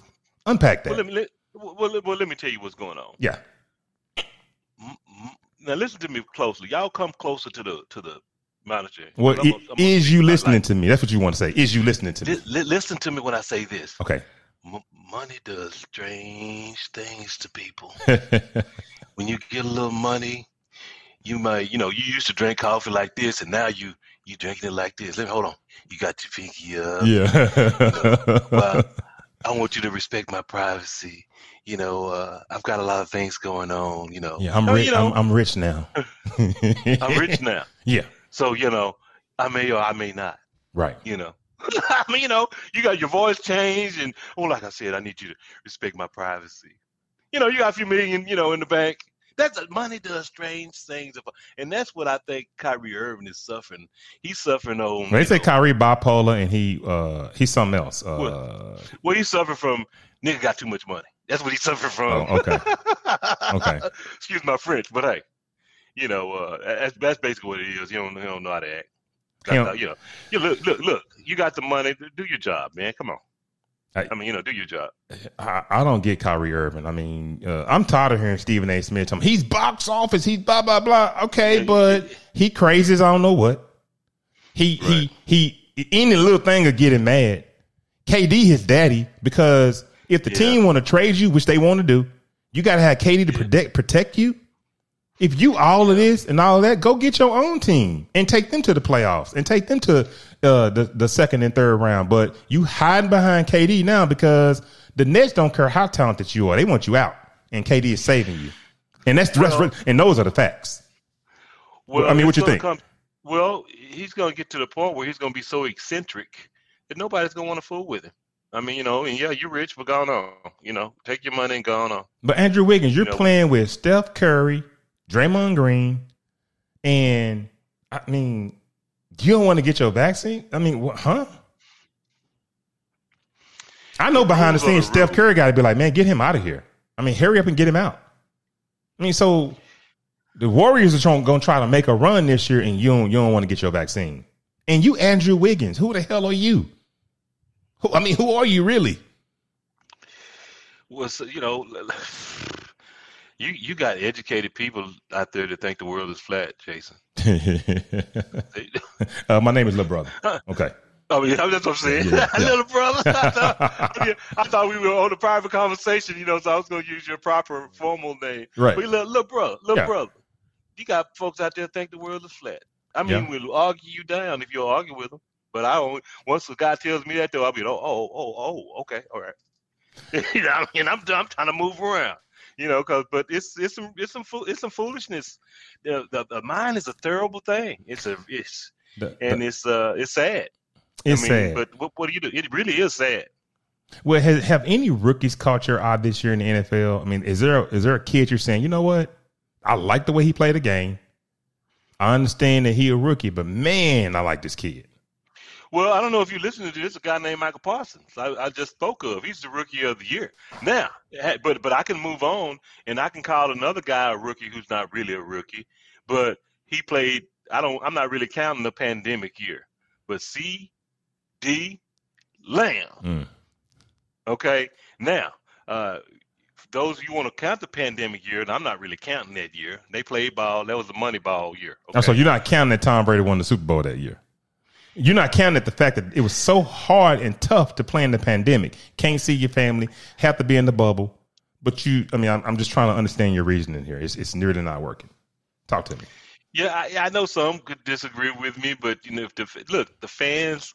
Unpack Well, that. let me let, well, let- well, let me tell you what's going on. Yeah. Now, listen to me closely. Y'all come closer to the to the manager. Well, I'm i- a- I'm a- is you listening to me? That's what you want to say. Is you listening to me? Li- li- listen to me when I say this. Okay. M- money does strange things to people. when you get a little money, you might, you know, you used to drink coffee like this, and now you you drinking it like this. Let me hold on. You got your pinky up. yeah. Well, I want you to respect my privacy. You know, uh, I've got a lot of things going on. You know, yeah, I'm No, rich. You know, I'm, I'm rich now. I'm rich now, Yeah. So you know, I may or I may not. Right. You know. I mean, you know, you got your voice changed, and oh, like I said, I need you to respect my privacy. You know, you got a few million, you know, in the bank. That's money does strange things, and that's what I think Kyrie Irving is suffering. He's suffering on. They say know, Kyrie bipolar and he uh he's something else. Uh, What? well, he's suffering from nigga got too much money. That's what he's suffering from. Oh, okay. Okay. Excuse my French, but hey, you know, uh, that's that's basically what it is. You don't, you don't know how to act. He Got the- you know, you look, look, look. You got the money. Do your job, man. Come on. I- I mean, you know, do your job. I, I don't get Kyrie Irving. I mean, uh, I'm tired of hearing Stephen A. Smith tell me he's box office. He's blah blah blah. Okay, Yeah, but he crazy as I don't know what. He Right. he he. Any little thing of getting mad. KD his daddy because if the Yeah. team want to trade you, which they want to do, You got to have KD to protect protect you. If you all of this and all of that, go get your own team and take them to the playoffs and take them to uh, the the second and third round. But you hiding behind KD now because the Nets don't care how talented you are; they want you out, and KD is saving you. And that's the rest. Well- and those are the facts. Well, I mean, what you think? Come, well, he's going to get to the point where he's going to be so eccentric that nobody's going to want to fool with him. I mean, you know, and yeah, you're rich, but gone on. You know, take your money and gone on. But Andrew Wiggins, you're You know- playing with Steph Curry, Draymond Green, and I mean, you don't want to get your vaccine? I mean, what, huh? I know behind the rules are the scenes, uh, Steph. Curry got to be like, man, get him out of here. I mean, hurry up and get him out. I mean, so the Warriors are going to try to make a run this year, and you don't, you don't want to get your vaccine. And you, Andrew Wiggins, who the hell are you? Who, I mean, who are you really? Well, so, you know, you you got educated people out there that think the world is flat, Jason. Uh, my name is Lil Brother. Okay. I mean, that's what I'm saying. Yeah, yeah. Little brother. I thought, I, mean, I thought we were on a private conversation, you know, so I was going to use your proper formal name. Right. But little, little brother, little Yeah. brother, you got folks out there think the world is flat. I mean, we'll argue you down if you'll argue with them. But I don't. Once the guy tells me that, though, I'll be, oh, oh, oh, oh, okay, all right. you know, I mean, I'm, I'm trying to move around. You know, cause but it's it's some it's some it's some foolishness. The, the the mind is a terrible thing. It's a it's and it's uh it's sad. it's I mean, sad. But what, what do you do? It really is sad. well, has, have any rookies caught your eye this year in the NFL? I mean, is there is there a kid you're saying, you know what? I like the way he played the game. I understand that he a rookie, but man, I like this kid. Well, I don't know if you listen to this. A guy named Michael Parsons. I, I just spoke of. He's the rookie of the year. Now, eh, but but I can move on and I can call another guy a rookie who's not really a rookie, but he played. I don't. I'm not really counting the pandemic year, but C. D. Lamb. Mm. Okay. Now, uh, those you want to count the pandemic year, and I'm not really counting that year. They played ball. That was the money ball year. Oh, so you're not counting that Tom Brady won the Super Bowl that year. You're not counting at the fact that it was so hard and tough to plan the pandemic. Can't see your family, have to be in the bubble. But you, I mean, I'm, I'm just trying to understand your reasoning here. It's, it's nearly not working. Talk to me. Yeah, I, I know some could disagree with me, but you know, if the look, the fans,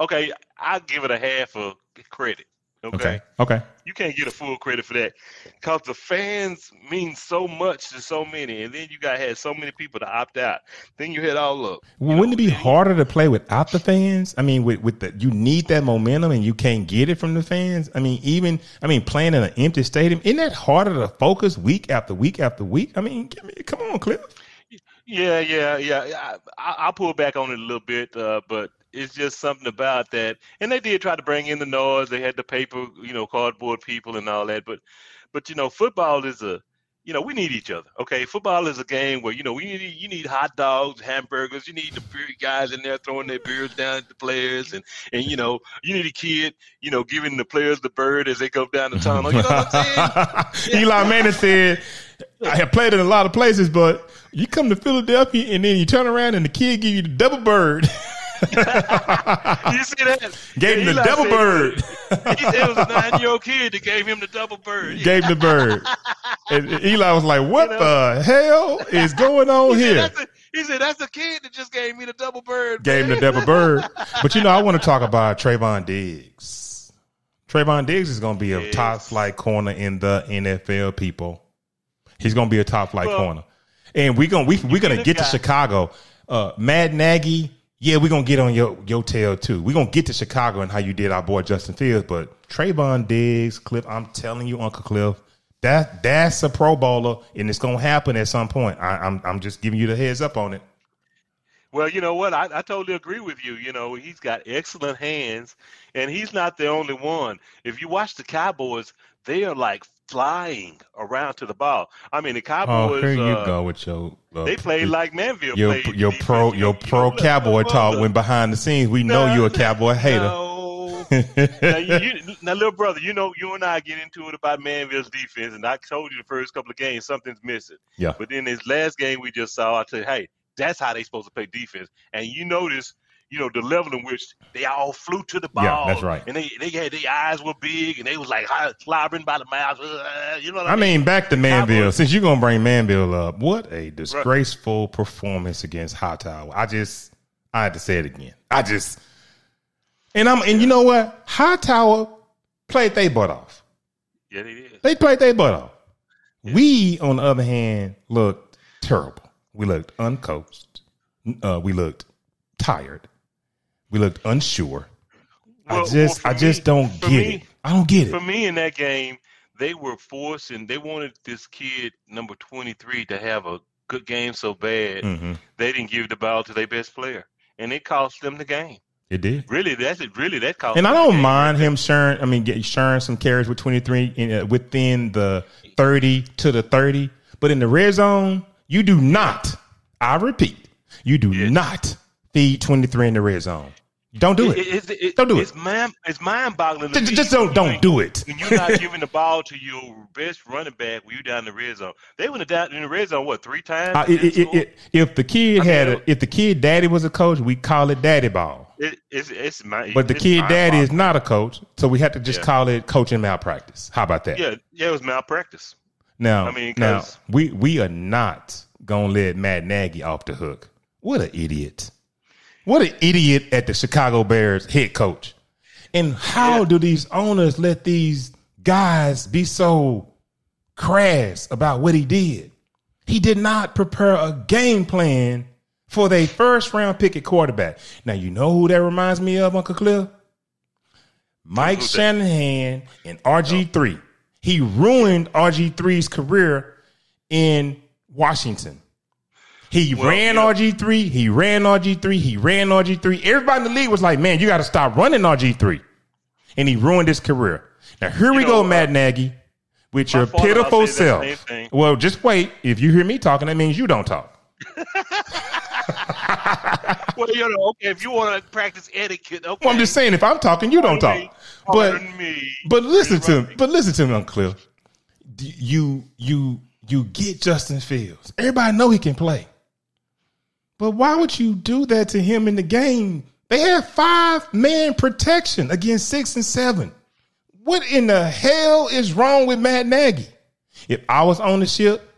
okay, I'll give it a half of credit. Okay, Okay. Okay. you can't get a full credit for that because the fans mean so much to so many, and then you got had so many people to opt out. Then you had all up. Well, wouldn't it be harder to play without the fans? I mean, with with the you need that momentum and you can't get it from the fans. I mean, even I mean, playing in an empty stadium isn't that harder to focus week after week after week? I mean, give me, come on, Cliff. Yeah, yeah, yeah. I, I, I'll pull back on it a little bit, uh, but it's just something about that. And they did try to bring in the noise. They had the paper, you know, cardboard people and all that. But, but you know, football is a, you know, we need each other. Okay, football is a game where you know we need you need hot dogs, hamburgers. You need the guys in there throwing their beers down at the players, and and you know you need a kid, you know, giving the players the bird as they go down the tunnel. You know what I'm saying? Eli Manning said, I have played in a lot of places, but you come to Philadelphia and then you turn around and the kid give you the double bird. you see that? Gave him the Eli double said- bird. He said it was a nine-year-old kid that gave him the double bird. Gave him the bird. And Eli was like, What You the hell is going on He here? a, he said, "That's the kid that just gave me the double bird." Gave him the double bird. But you know, I want to talk about Trevon Diggs. Trevon Diggs is going to be a Yes. top flight corner in the NFL. People, he's going to be a top flight Well, corner, and we're going we we going to get to Chicago. Uh, Matt Nagy, yeah, we're gonna get on your your tail too. We're gonna get to Chicago and how you did our boy Justin Fields, but Trevon Diggs, Cliff, I'm telling you, Uncle Cliff. That that's a Pro Bowler, and it's gonna happen at some point. I, I'm I'm just giving you the heads up on it. Well, you know what? I, I totally agree with you. You know, he's got excellent hands, and he's not the only one. If you watch the Cowboys, they are like flying around to the ball. I mean, the Cowboys. Oh, Cowboys. here you uh, go with your uh, They played like Manvel your played. your pro You your pro cowboy talk when behind the scenes we know No, you're a cowboy hater. No. now, you, you, now, little brother, you know, you and I get into it about Manvel's defense, and I told you the first couple of games something's missing. Yeah. But then this last game we just saw, I said, hey, that's how they supposed to play defense. And you notice, you know, the level in which they all flew to the ball. Yeah, that's right. And they they had their eyes were big and they was like slobbering by the mouth. Uh, you know what I, I mean, mean? back to Manvel. Since you're gonna bring Manvel up, what a disgraceful right. performance against Hightower. I just I had to say it again. I just and I'm and you know what? Hightower played their butt off. Yeah, they did. They played their butt off. Yeah. We, on the other hand, looked terrible. We looked uncoached. Uh, we looked tired. We looked unsure. Well, I just, well, I just me, don't get me, it. I don't get it. For me, in that game, they were forcing. They wanted this kid, number twenty three, to have a good game so bad. Mm-hmm. They didn't give the ball to their best player, and it cost them the game. It did. Really, that's it. Really, that cost. And I don't mind him sharing. I mean, get, sharing some carries with twenty three uh, within the thirty to the thirty, but in the red zone, you do not. I repeat, you do yeah. not feed twenty three in the red zone. Don't do it. it, it, it don't do it's it. Man, it's mind boggling. Just, just don't don't do it. When you're not giving the ball to your best running back when you're down the red zone, they went down in the red zone what three times? Uh, if the kid I had mean, a, if the kid daddy was a coach, we call it daddy ball. it's it's my, but the kid daddy is not a coach, so we have to just yeah. call it coaching malpractice. How about that? Yeah, yeah, it was malpractice. Now, I mean, now we we are not gonna let Matt Nagy off the hook. What an idiot! What an idiot at the Chicago Bears head coach. And how yeah. do these owners let these guys be so crass about what he did? He did not prepare a game plan for their first round pick at quarterback. Now, you know who that reminds me of, Uncle Cliff? Mike Shanahan and RG3. He ruined RG3's career in Washington. He well, ran RG3. He ran RG3. He ran RG3. Everybody in the league was like, man, you got to stop running RG3. And he ruined his career. Now, here you we know, uh, go, Matt Nagy, with your pitiful self. Well, just wait. If you hear me talking, that means you don't talk. well, you know, okay, if you want to practice etiquette, okay. Well, I'm just saying, if I'm talking, you don't talk. But, but listen to me. But listen to me, Uncle Cliff. You, you, you get Justin Fields. Everybody know he can play. But why would you do that to him in the game? They have five man protection against six and seven. What in the hell is wrong with Matt Nagy? If I was on the ship,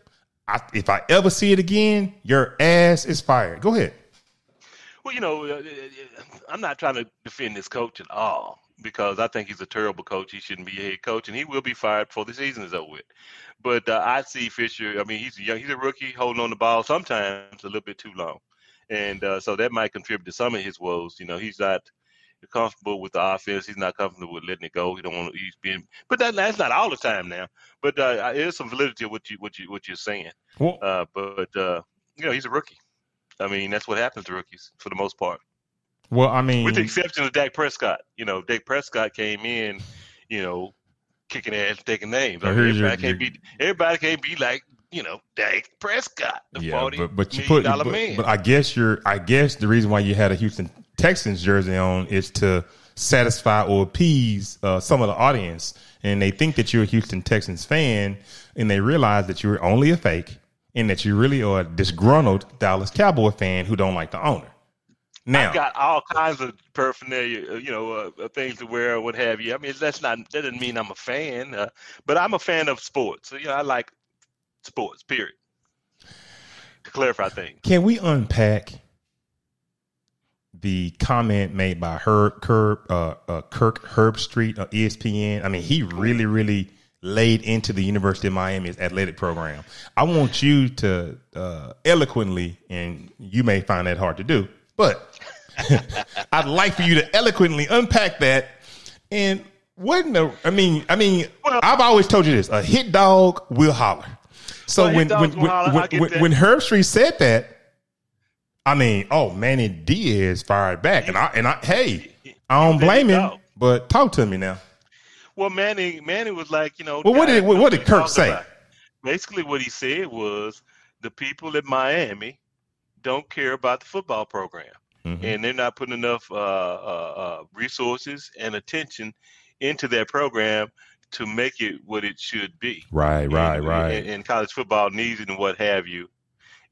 I, if I ever see it again, your ass is fired. Go ahead. Well, you know, uh, uh, I'm not trying to defend this coach at all because I think he's a terrible coach. He shouldn't be a head coach, and he will be fired before the season is over with. But uh, I see Fisher. I mean, he's young. He's a rookie, holding on the ball sometimes a little bit too long and uh, so that might contribute to some of his woes. You know, he's not comfortable with the offense. He's not comfortable with letting it go. He don't want. To, he's being, but that, that's not all the time now. But uh, there's some validity to what you what you what you're saying. Well, uh, but uh, you know, he's a rookie. I mean, that's what happens to rookies for the most part. Well, I mean, with the exception of Dak Prescott. You know, Dak Prescott came in, you know, kicking ass, taking names. Everybody your, can't be everybody can't be like you know, Dak Prescott, the yeah, forty but, but you put, but, man. But I guess you're, I guess the reason why you had a Houston Texans jersey on is to satisfy or appease uh, some of the audience, and they think that you're a Houston Texans fan, and they realize that you're only a fake, and that you really are a disgruntled Dallas Cowboy fan who don't like the owner. Now, I've got all kinds of paraphernalia, uh, you know, uh, uh, things to wear, or what have you. I mean, that's not that doesn't mean I'm a fan, uh, but I'm a fan of sports. So, you know, I like sports, period. To clarify things. Can we unpack the comment made by Herb, Kirk, uh, uh, Kirk Herbstreit, uh, ESPN? I mean, he really, really laid into the University of Miami's athletic program. I want you to uh, eloquently, and you may find that hard to do, but I'd like for you to eloquently unpack that. And what in the, I mean, I mean, I've always told you this: a hit dog will holler. So when when when, when, when, when Herbstreit said that, I mean, oh Manny Diaz fired back, and I and I hey, I don't blame him, but talk to me now. Well, Manny Manny was like, you know, well, what did what, what did Kirk say? About. Basically, what he said was the people at Miami don't care about the football program, mm-hmm. and they're not putting enough uh, uh, uh, resources and attention into their program to make it what it should be. Right, right, right. And, and, college football needs it and what have you.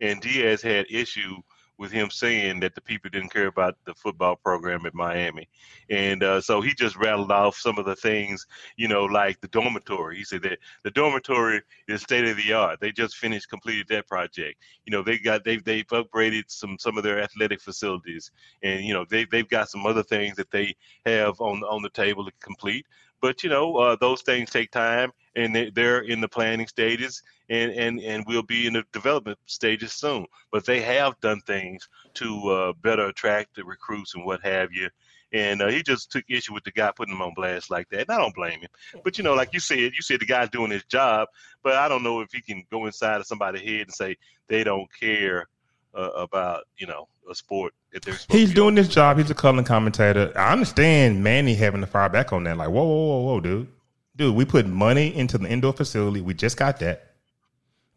And Diaz had issue with him saying that the people didn't care about the football program at Miami, and uh, so he just rattled off some of the things, you know, like the dormitory. He said that the dormitory is state of the art. They just finished completed that project. You know, they got they've they've upgraded some some of their athletic facilities, and you know they they've got some other things that they have on on the table to complete. But you know, uh, those things take time, and they're in the planning stages, and and and we'll be in the development stages soon. But they have done things to uh, better attract the recruits and what have you. And uh, he just took issue with the guy putting him on blast like that. And I don't blame him. But you know, like you said, you said the guy's doing his job, but I don't know if he can go inside of somebody's head and say they don't care uh, about you know a sport if they're he's doing this job. He's a color commentator. I understand manny having to fire back on that. Like whoa whoa whoa whoa dude. Dude we put money into the indoor facility. We just got that.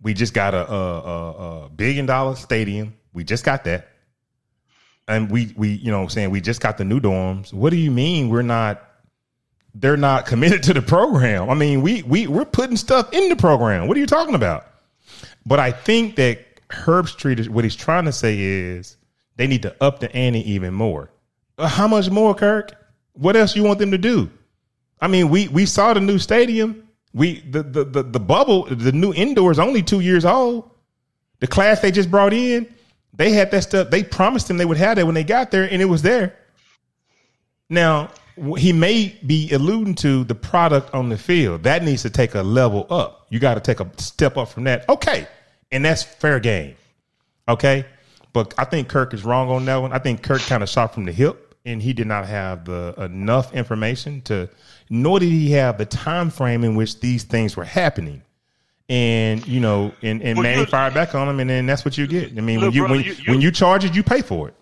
We just got a, a, a, a billion dollar stadium. We just got that. And we we you know saying? We just got the new dorms. What do you mean we're not they're not committed to the program? I mean we we we're putting stuff in the program. What are you talking about? But i think that Herbstreit, what he's trying to say is they need to up the ante even more. Uh, how much more, Kirk? What else you want them to do? I mean, we we saw the new stadium. We the the the, the bubble, the new indoor is only two years old. The class they just brought in, they had that stuff. They promised them they would have that when they got there, and it was there. Now he may be alluding to the product on the field that needs to take a level up. You got to take a step up from that. Okay, and that's fair game. Okay, but I think Kirk is wrong on that one. I think Kirk kind of shot from the hip, and he did not have the enough information to, nor did he have the time frame in which these things were happening. And you know, and, and well, Manny fired back on him, and then that's what you get. I mean, when you, brother, when, you, you, when you charge it, you pay for it.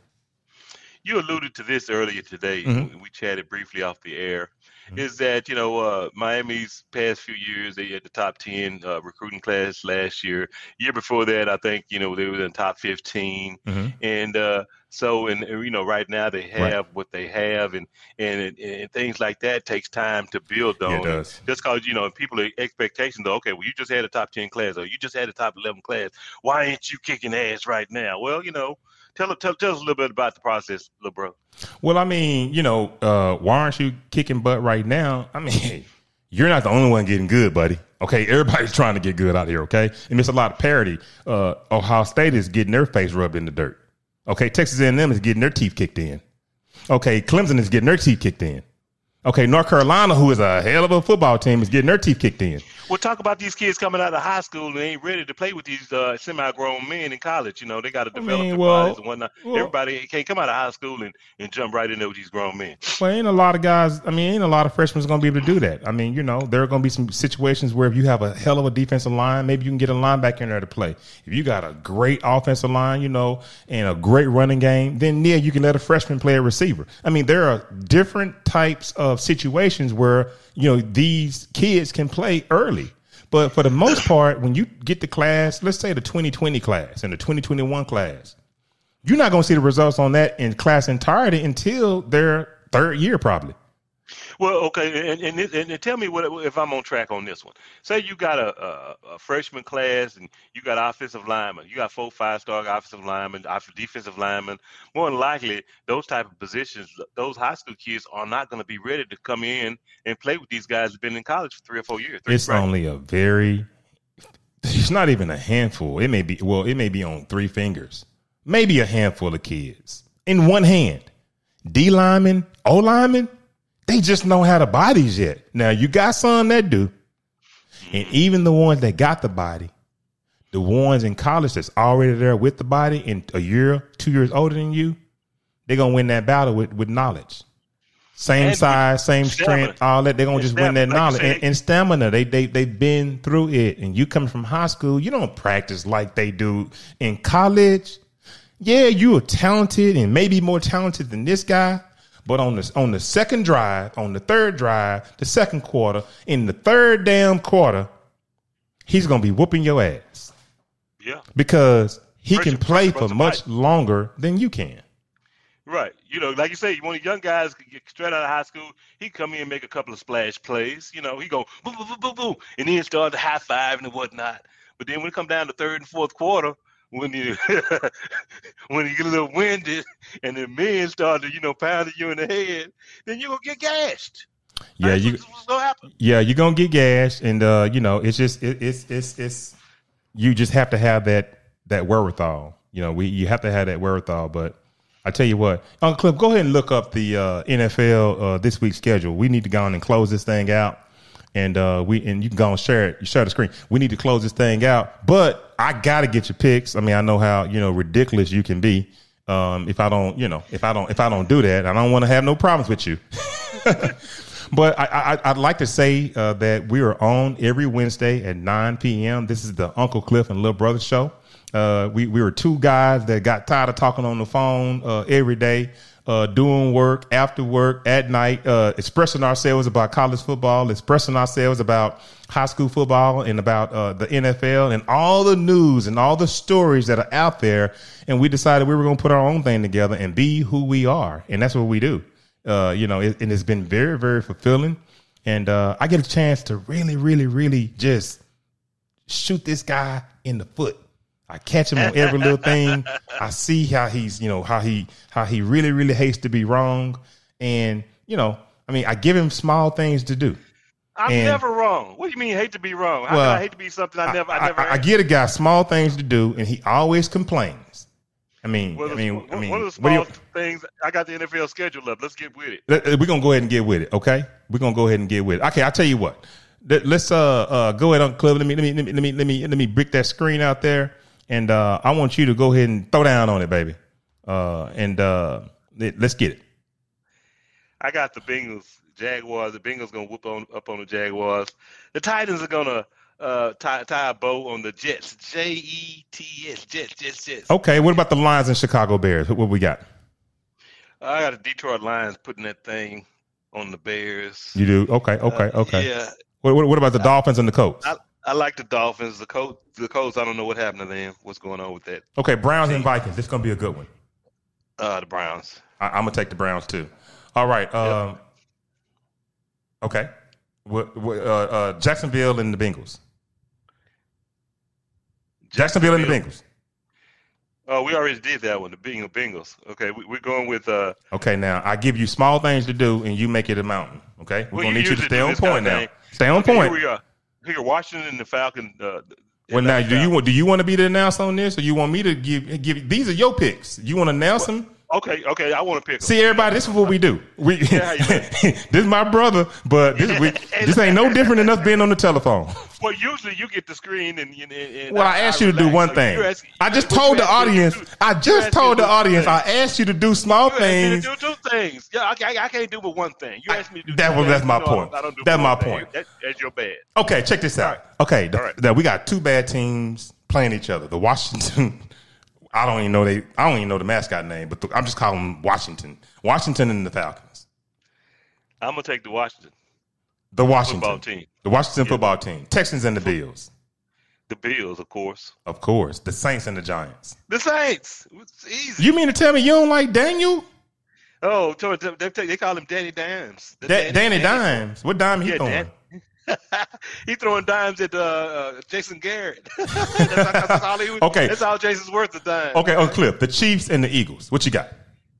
You alluded to this earlier today. Mm-hmm. We chatted briefly off the air mm-hmm. is that you know uh, Miami's past few years they had the top ten uh, recruiting class last year. Year before that, I think you know they were in top 15 mm-hmm. and uh, so and you know right now they have right. what they have, and, and and things like that takes time to build on. It does. Just because you know people expectations are okay. Well, you just had a top ten class, or you just had a top eleven class. Why ain't you kicking ass right now? Well, you know Tell, tell, tell us a little bit about the process, little bro. Well, I mean, you know, uh, why aren't you kicking butt right now? I mean, you're not the only one getting good, buddy. Okay, everybody's trying to get good out here. Okay, and there's a lot of parity. Uh, Ohio State is getting their face rubbed in the dirt. Okay, Texas A&M is getting their teeth kicked in. Okay, Clemson is getting their teeth kicked in. Okay, North Carolina, who is a hell of a football team, is getting their teeth kicked in. We'll talk about these kids coming out of high school and they ain't ready to play with these uh, semi-grown men in college. You know, they got to develop I mean, their well, bodies and whatnot. Well, Everybody can't come out of high school and, and jump right in there with these grown men. Well, ain't a lot of guys. I mean, ain't a lot of freshmen going to be able to do that. I mean, you know, there are going to be some situations where if you have a hell of a defensive line, maybe you can get a linebacker in there to play. If you got a great offensive line, you know, and a great running game, then yeah, you can let a freshman play a receiver. I mean, there are different types of situations where you know these kids can play early. But for the most part, when you get the class, let's say the 2020 class and the 2021 class, you're not going to see the results on that in class entirety until their third year, probably. Well, okay, and, and, and, tell me what if I'm on track on this one. Say you got a, a, a freshman class and you got offensive linemen, you got four five star offensive linemen, offensive defensive linemen. More than likely, those type of positions, those high school kids are not going to be ready to come in and play with these guys who've been in college for three or four years. It's right? only a very, it's not even a handful. It may be well, it may be on three fingers, maybe a handful of kids in one hand. D lineman, O lineman they just know how to bodies yet. Now you got some that do. And even the ones that got the body, the ones in college that's already there with the body and a year, two years older than you, they're gonna win that battle with, with knowledge. Same and size, same strength, all that. They're gonna just win that like knowledge and, and, stamina. They they they've been through it. And you coming from high school, you don't practice like they do in college. Yeah, you are talented and maybe more talented than this guy, but on the on the second drive, on the third drive, the second quarter, in the third damn quarter, he's gonna be whooping your ass. Yeah. Because he can play for much longer than you can. Right. You know, like you say, one of the young guys get straight out of high school, he come in and make a couple of splash plays. You know, he go boom, boom, boom, boom, boom, and then start to high five and whatnot. But then when it come down to third and fourth quarter, when you when you get a little winded and the men start to you know pounding you in the head, then you're gonna get gashed. Yeah, That's you. what's, what's gonna happen. Yeah, you're gonna get gashed, and uh, you know, it's just it, it's it's it's you just have to have that that wherewithal. You know, we you have to have that wherewithal. But I tell you what, Uncle Cliff, go ahead and look up the uh, NFL uh, this week's schedule. We need to go on and close this thing out, and uh, we and you can go and share it. You share the screen. We need to close this thing out, but I gotta get your picks. I mean, I know how you know ridiculous you can be. Um, if I don't, you know, if I don't, if I don't do that, I don't want to have no problems with you. But I, I, I'd like to say uh, that we are on every Wednesday at 9 p.m. This is the Uncle Cliff and Little Brother show. Uh, we, we were two guys that got tired of talking on the phone uh, every day, uh, doing work after work at night, uh, expressing ourselves about college football, expressing ourselves about high school football and about uh, the NFL and all the news and all the stories that are out there. And we decided we were going to put our own thing together and be who we are. And that's what we do uh, you know, it, and it's been very, very fulfilling. And uh, I get a chance to really, really, really just shoot this guy in the foot. I catch him on every little thing. I see how he's, you know, how he how he really, really hates to be wrong. And you know, I mean, I give him small things to do. I'm And- never wrong. What do you mean hate to be wrong? Well, can I hate to be something I never I, never I, I get a guy small things to do, and he always complains. I mean, One I mean, one- I mean, the what small you- things. I got the NFL schedule up. Let's get with it. Let- uh, We're gonna go ahead and get with it, okay? We're gonna go ahead and get with it. Okay, I'll tell you what. Let- Let's uh uh go ahead on Cliff. Let me let me let me let me let me let me break that screen out there, and uh I want you to go ahead and throw down on it, baby. Uh and uh let- let's get it. I got the Bengals, Jaguars. The Bengals gonna whoop on up on the Jaguars. The Titans are gonna uh, tie tie a bow on the Jets. J E T S. Jets. Jets. Jets. Okay, what about the Lions and Chicago Bears? What, what we got? I got the Detroit Lions putting that thing on the Bears. You do? Okay, okay, Uh, okay. Yeah, What, what what about the Dolphins and the Colts? I, I like the Dolphins. The Colts. The Colts. I don't know what happened to them. What's going on with that? Okay, Browns and Vikings. This is gonna be a good one. Uh, the Browns. I, I'm gonna take the Browns too. All right. Um, Okay. What, what, uh, uh, Jacksonville and the Bengals. Jacksonville and the Bengals. Oh, we already did that one. The Bengals. Bengals. Okay, we, we're going with. Uh, Okay, now I give you small things to do, and you make it a mountain. Okay, we're well, gonna need you to stay on point now. Stay on Okay, point. Here we are. Here, Washington and the Falcon. Uh, Well, now, do you want do you want to be the announcer on this, or you want me to give give? These are your picks. You want to announce them? Okay, okay. I want to pick. See, everybody, this is what we do. We Yeah, this is my brother, but this we, this ain't no different than us being on the telephone. Well, usually you get the screen and. and, and Well, I asked you to do one So thing. asking- I just told the to audience. do- I just told to the audience. I asked you to do small You to things. do two things. Yeah, I, I, I can't do but one thing. You asked me to do. That two was- that's my I point. I That's my point. That, that's your bad. Okay, check this out. Okay, the- All right. the- we got two bad teams playing each other. The Washington. I don't even know they. I don't even know the mascot name, but the, I'm just calling them Washington. Washington and the Falcons. I'm gonna take the Washington The Washington football team. The Washington football team. Texans and the Bills. The Bills, of course. Of course. The Saints and the Giants. The Saints. It's easy. You mean to tell me you don't like Daniel? oh, they, call him Danny Dimes. Da- Danny Dimes. What dime he Yeah, throwing? Dan- he throwing dimes at uh, uh, Jason Garrett. that's, that's all he Okay. That's all Jason's worth of dimes. Okay, Uncle Cliff. The Chiefs and the Eagles. What you got?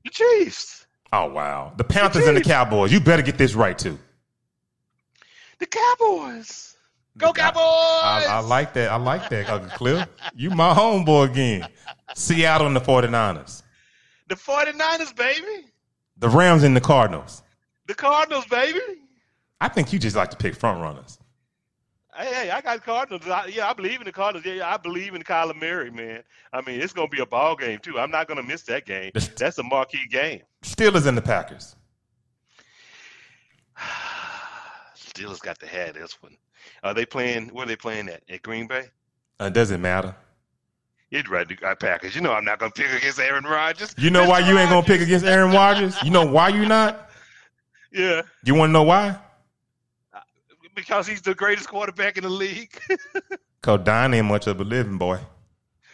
The Chiefs. Oh wow. The Panthers and the Cowboys. You better get this right too. The Cowboys. Go Cowboys. I, I like that. I like that, Uncle Cliff. You my homeboy again. Seattle and the 49ers. the 49ers, baby. The Rams and the Cardinals. The Cardinals, baby. I think you just like to pick front runners. Hey, hey, I got Cardinals. I, yeah, I believe in the Cardinals. Yeah, I believe in Kyler Murray, man. I mean, it's gonna be a ball game too. I'm not gonna miss that game. That's a marquee game. Steelers and the Packers. Steelers got to have this one. Are they playing? Where are they playing at? At Green Bay? Uh, it doesn't matter. You'd rather do uh, Packers. You know I'm not gonna pick against Aaron Rodgers. You know why you ain't gonna pick against Aaron Rodgers? You know why you not? Yeah, You want to know why? Because he's the greatest quarterback in the league. Cause Don ain't much of a living boy.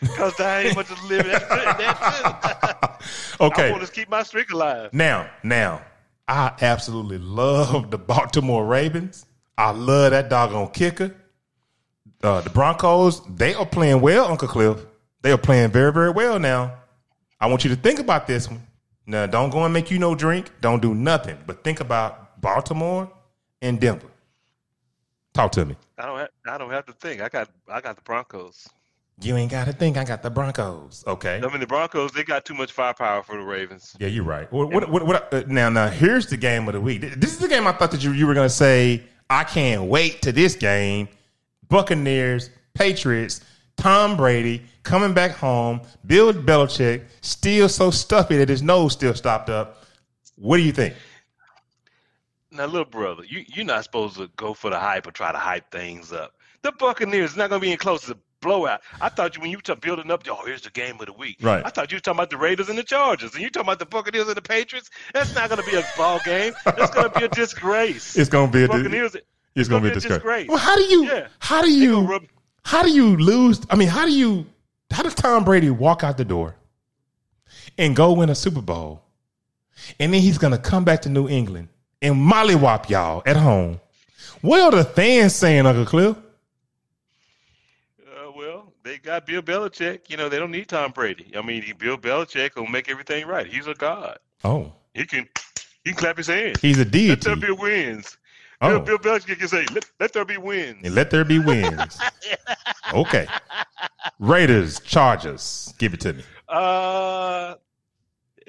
Because there ain't much to live. That's, that's it. I Okay. want to keep my streak alive. Now, now, I absolutely love the Baltimore Ravens. I love that doggone kicker. Uh, the Broncos, they are playing well, Uncle Cliff. They are playing very, very well now. I want you to think about this one. Now, don't go and make you no drink. Don't do nothing. But think about Baltimore and Denver. Talk to me. I don't. Have, I don't have to think. I got. I got the Broncos. You ain't got to think. I got the Broncos. Okay. I mean, the Broncos. They got too much firepower for the Ravens. Yeah, you're right. What, what, what, what, uh, now, now, here's the game of the week. This is the game I thought that you, you were going to say, I can't wait to this game. Buccaneers, Patriots, Tom Brady coming back home, Bill Belichick still so stuffy that his nose still stopped up. What do you think? Now, little brother, you, you're not supposed to go for the hype or try to hype things up. The Buccaneers is not going to be in close to a blowout. I thought you when you were building up, oh, here's the game of the week. Right. I thought you were talking about the Raiders and the Chargers, and you talking about the Buccaneers and the Patriots. That's not going to be a ball game. That's going to be a disgrace. It's going to be a Buccaneers. It's, going to be a disgrace. disgrace. Well, how do you? Yeah. How do you? rub- How do you lose? I mean, how do you? How does Tom Brady walk out the door and go win a Super Bowl, and then he's going to come back to New England and mollywop y'all at home? What are the fans saying, Uncle Cliff? Uh, well, they got Bill Belichick. You know, they don't need Tom Brady. I mean, Bill Belichick will make everything right. He's a god. Oh, He can he can clap his hands. he's a deity. Let there be wins. Oh. Bill, Bill Belichick can say, let, let there be wins. And let there be wins. okay. Raiders, Chargers. Give it to me. Uh,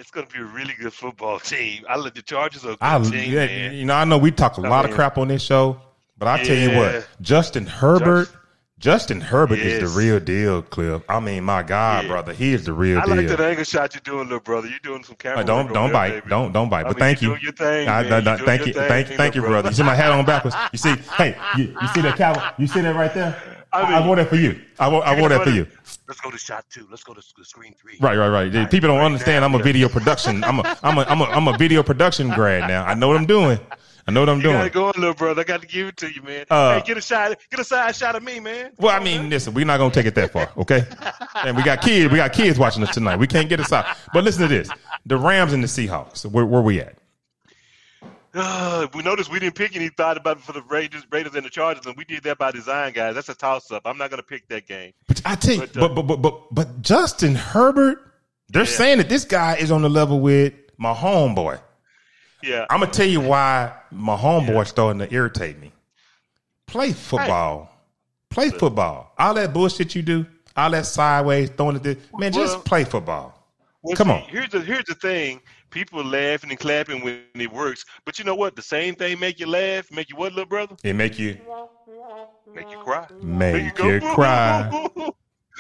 it's going to be a really good football team. I let the Chargers are I, team, yeah, man. you know, I know we talk a I lot of mean- crap on this show, but I tell you what, Justin Herbert, Just- Justin Herbert is the real deal, Cliff. I mean, my God, Yeah. brother, he is the real I deal. I like that angle shot you're doing, little brother. You're doing some camera. Uh, don't don't bite, there, don't don't bite. I But mean, thank you. thing, I- I- You're I- doing thank you, thing, thank little thank you, brother. You see my hat on backwards. You see, hey, you, you see that cowboy? You see that right there? I I, I mean, wore that for you. I wore, I wore that for you. Let's go to shot two. Let's go to screen three. Right, right, right. Right, People don't right understand. now, I'm a yeah. video production. I'm a, I'm a, I'm a, I'm a video production grad now. I know what I'm doing. I know what I'm You gotta doing. go on, little brother. I got to give it to you, man. Uh, hey, get a shot. Get a side shot of me, man. Well, I mean, listen, we're not gonna take it that far, okay? And we got kids, we got kids watching us tonight. We can't get us out. But listen to this: the Rams and the Seahawks. Where, where we at? Uh, we noticed we didn't pick any thought about it for the Raiders, Raiders and the Chargers, and we did that by design, guys. That's a toss up. I'm not gonna pick that game. But I tell you, But, uh, but, but but but Justin Herbert, they're Yeah. saying that this guy is on the level with my homeboy. Yeah, I'm gonna tell you why my homeboy's starting to irritate me. Play football. Play football. All that bullshit you do, all that sideways throwing it, man, just play football. Well, Come see, on. Here's the here's the thing. People laughing and clapping when it works, but you know what? The same thing make you laugh, make you what, little brother? It make you Make you cry. make go, you cry.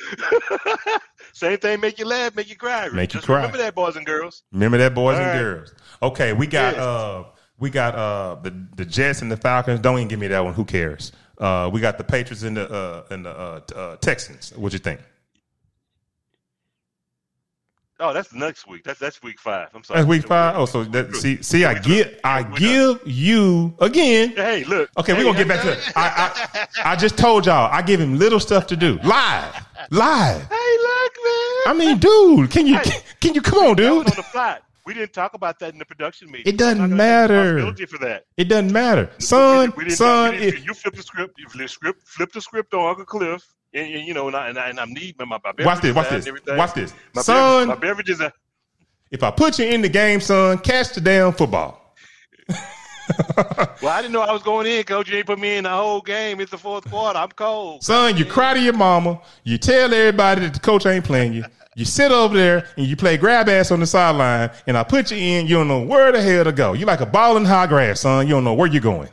Same thing make you laugh, make you cry. Make you cry. Remember that, boys and girls. Remember that, boys All and right. girls. Okay, we got Yes. uh we got uh the the Jets and the Falcons. Don't even give me that one. Who cares? Uh, we got the Patriots and the uh and the uh, uh Texans. What you think? Oh, that's next week. That's that's week five. I'm sorry. That's week five. Oh, so that, see see I give. I give you again. Hey, look. Okay, we're gonna get back to it. I, I I just told y'all I give him little stuff to do. Live. Live. Hey, look, man. I mean, dude, can you Hey. can you come on, dude? on the fly. We didn't talk about that in the production meeting. It doesn't I'm not gonna take matter. for that. It doesn't matter. Son, We didn't- son, we didn't- if, you flip the script. You flip the script. Flip the script on Uncle Cliff. And, and, you know, and, I, and, I, and I'm needing my, my beverages watch this, watch this. Watch this. My Son, beverage, my beverages are. if I put you in the game, son, catch the damn football. Well, I didn't know I was going in, coach. You ain't put me in the whole game. It's the fourth quarter. I'm cold. Son, you cry to your mama. You tell everybody that the coach ain't playing you. You sit over there and you play grab ass on the sideline, and I put you in. You don't know where the hell to go. You like a ball in high grass, son. You don't know where you're going.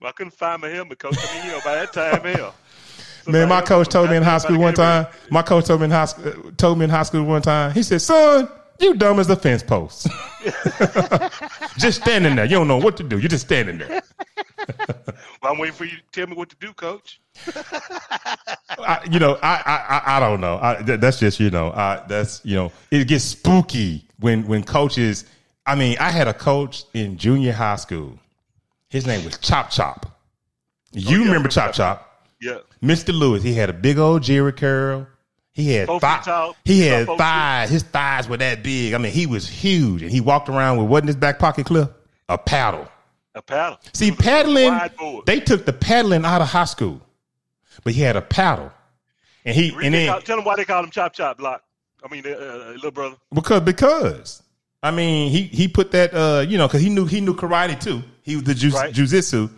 Well, I couldn't find my helmet, coach. I mean, you know, by that time, hell. Man, my coach told me in high school one time. My coach told me in high school, uh, told me in high school one time. He said, "Son, you dumb as a fence post. just standing there. You don't know what to do. You're just standing there." Well, I'm waiting for you to tell me what to do, coach. I, you know, I, I, I, don't know. I, that, that's just, you know, I, that's, you know, it gets spooky when, when coaches. I mean, I had a coach in junior high school. His name was Chop Chop. Oh, you Oh, yeah, remember Chop. Chop? Yeah. Mr. Lewis. He had a big old Jerry curl. He had thigh, he had thighs. His thighs were that big. I mean, he was huge, and he walked around with what in his back pocket, Cliff? A paddle. A paddle. See, paddling, they took the paddling out of high school, but he had a paddle. and he and then call- tell him why they call him Chop Chop Block. I mean, uh, uh, little brother. because because I mean he he put that uh you know because he knew he knew karate too. He was the ju- Right. jujitsu, When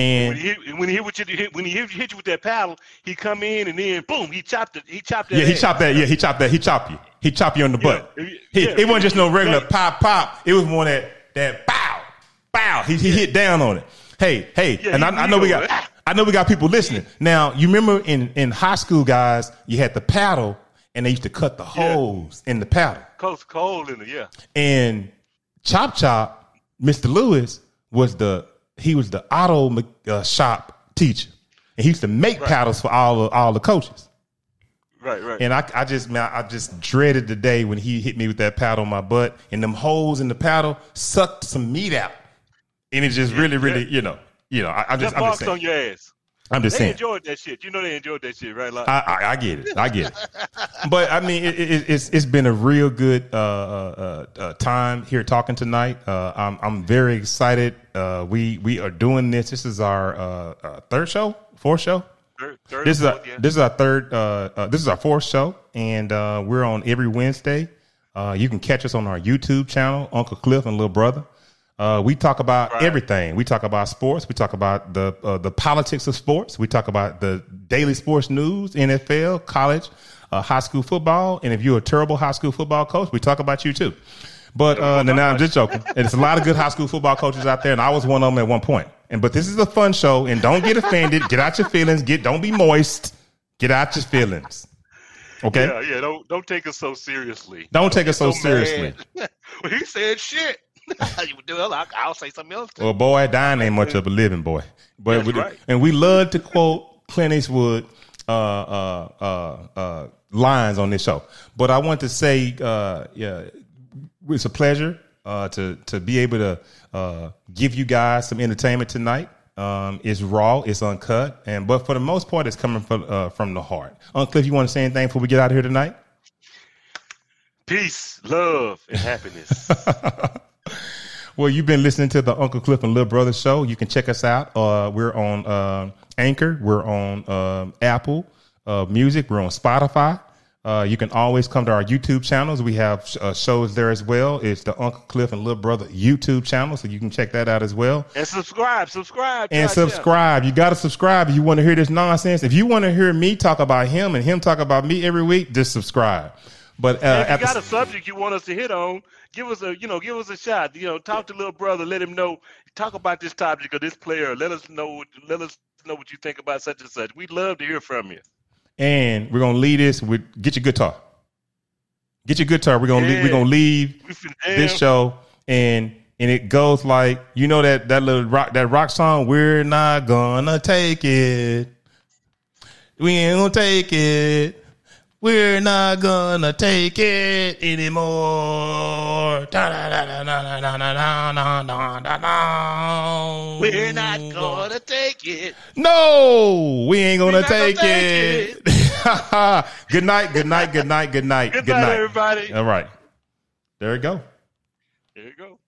and he hit, when he hit with you, when he hit, hit you with that paddle, he come in and then boom, he chopped it. He chopped that. yeah he ass. chopped that yeah he chopped that he chopped you he chopped you on the butt. Yeah, He, yeah, it wasn't just no regular pop pop. It was more that that bow bow. He, he hit down on it. Hey hey, Yeah, and I, I know we got. I know we got people listening now. You remember in in high school, guys, you had the paddle, and they used to cut the holes in the paddle. Coast cold in the yeah. And Chop Chop, Mr. Lewis was the he was the auto uh, shop teacher, and he used to make paddles for all the, all the coaches. Right, right. And I, I just man, I just dreaded the day when he hit me with that paddle on my butt, and them holes in the paddle sucked some meat out, and it just really, really, you know, you know, I, I'm just, Just I'm just on your ass. I'm just They saying. enjoyed that shit. You know they enjoyed that shit, right? Like, I, I, I get it. I get it. But I mean, it, it, it's it's been a real good uh, uh, uh, time here talking tonight. Uh, I'm I'm very excited. Uh, we we are doing this. This is our uh, uh, third show, fourth show. third, third This is our yeah. this is our third. Uh, uh, this is our fourth show, and uh, we're on every Wednesday. Uh, you can catch us on our YouTube channel, Uncle Cliff and Little Brother. Uh, we talk about Right. everything. We talk about sports. We talk about the uh, the politics of sports. We talk about the daily sports news, NFL, college, uh, high school football. And if you're a terrible high school football coach, we talk about you too. But uh, no, I'm just joking. And there's a lot of good high school football coaches out there, and I was one of them at one point. And but this is a fun show, and don't get offended. Get out your feelings. Get don't be moist. Get out your feelings. Okay. Yeah, yeah. Don't don't take us so seriously. Don't take us so So seriously. well, he said shit. You would. I'll, I'll say something else. Too. Well, boy, dying ain't much of a living, boy. But That's we, right. and we love to quote Clint Eastwood uh, uh, uh, uh, lines on this show. But I want to say, uh, yeah, it's a pleasure uh, to to be able to uh, give you guys some entertainment tonight. Um, it's raw, it's uncut, and but for the most part, it's coming from uh, from the heart. Uncle Cliff, you want to say anything before we get out of here tonight? Peace, love, and happiness. Well, you've been listening to the Uncle Cliff and Little Brother show. You can check us out. Uh, we're on uh, Anchor. We're on um, Apple uh, Music. We're on Spotify. Uh, you can always come to our YouTube channels. We have uh, shows there as well. It's the Uncle Cliff and Little Brother YouTube channel, so you can check that out as well. and subscribe, subscribe, And subscribe. You got to subscribe if you want to hear this nonsense. If you want to hear me talk about him and him talk about me every week, just subscribe. But uh, if you got a subject you want us to hit on, give us a you know give us a shot. You know, talk to little brother, let him know. Talk about this topic or this player. Let us know. Let us know what you think about such and such. We'd love to hear from you. and we're gonna leave this with get your guitar. Get your guitar. We're gonna leave, we're gonna leave We this show and and it goes like you know that that little rock that rock song. We're not gonna take it. We ain't gonna take it. We're not gonna take it anymore. We're not gonna take it. No, we ain't gonna, take, gonna take, it. it. good night, good night, good night, good night, good, good night, night, everybody. All right, there you go. There you go.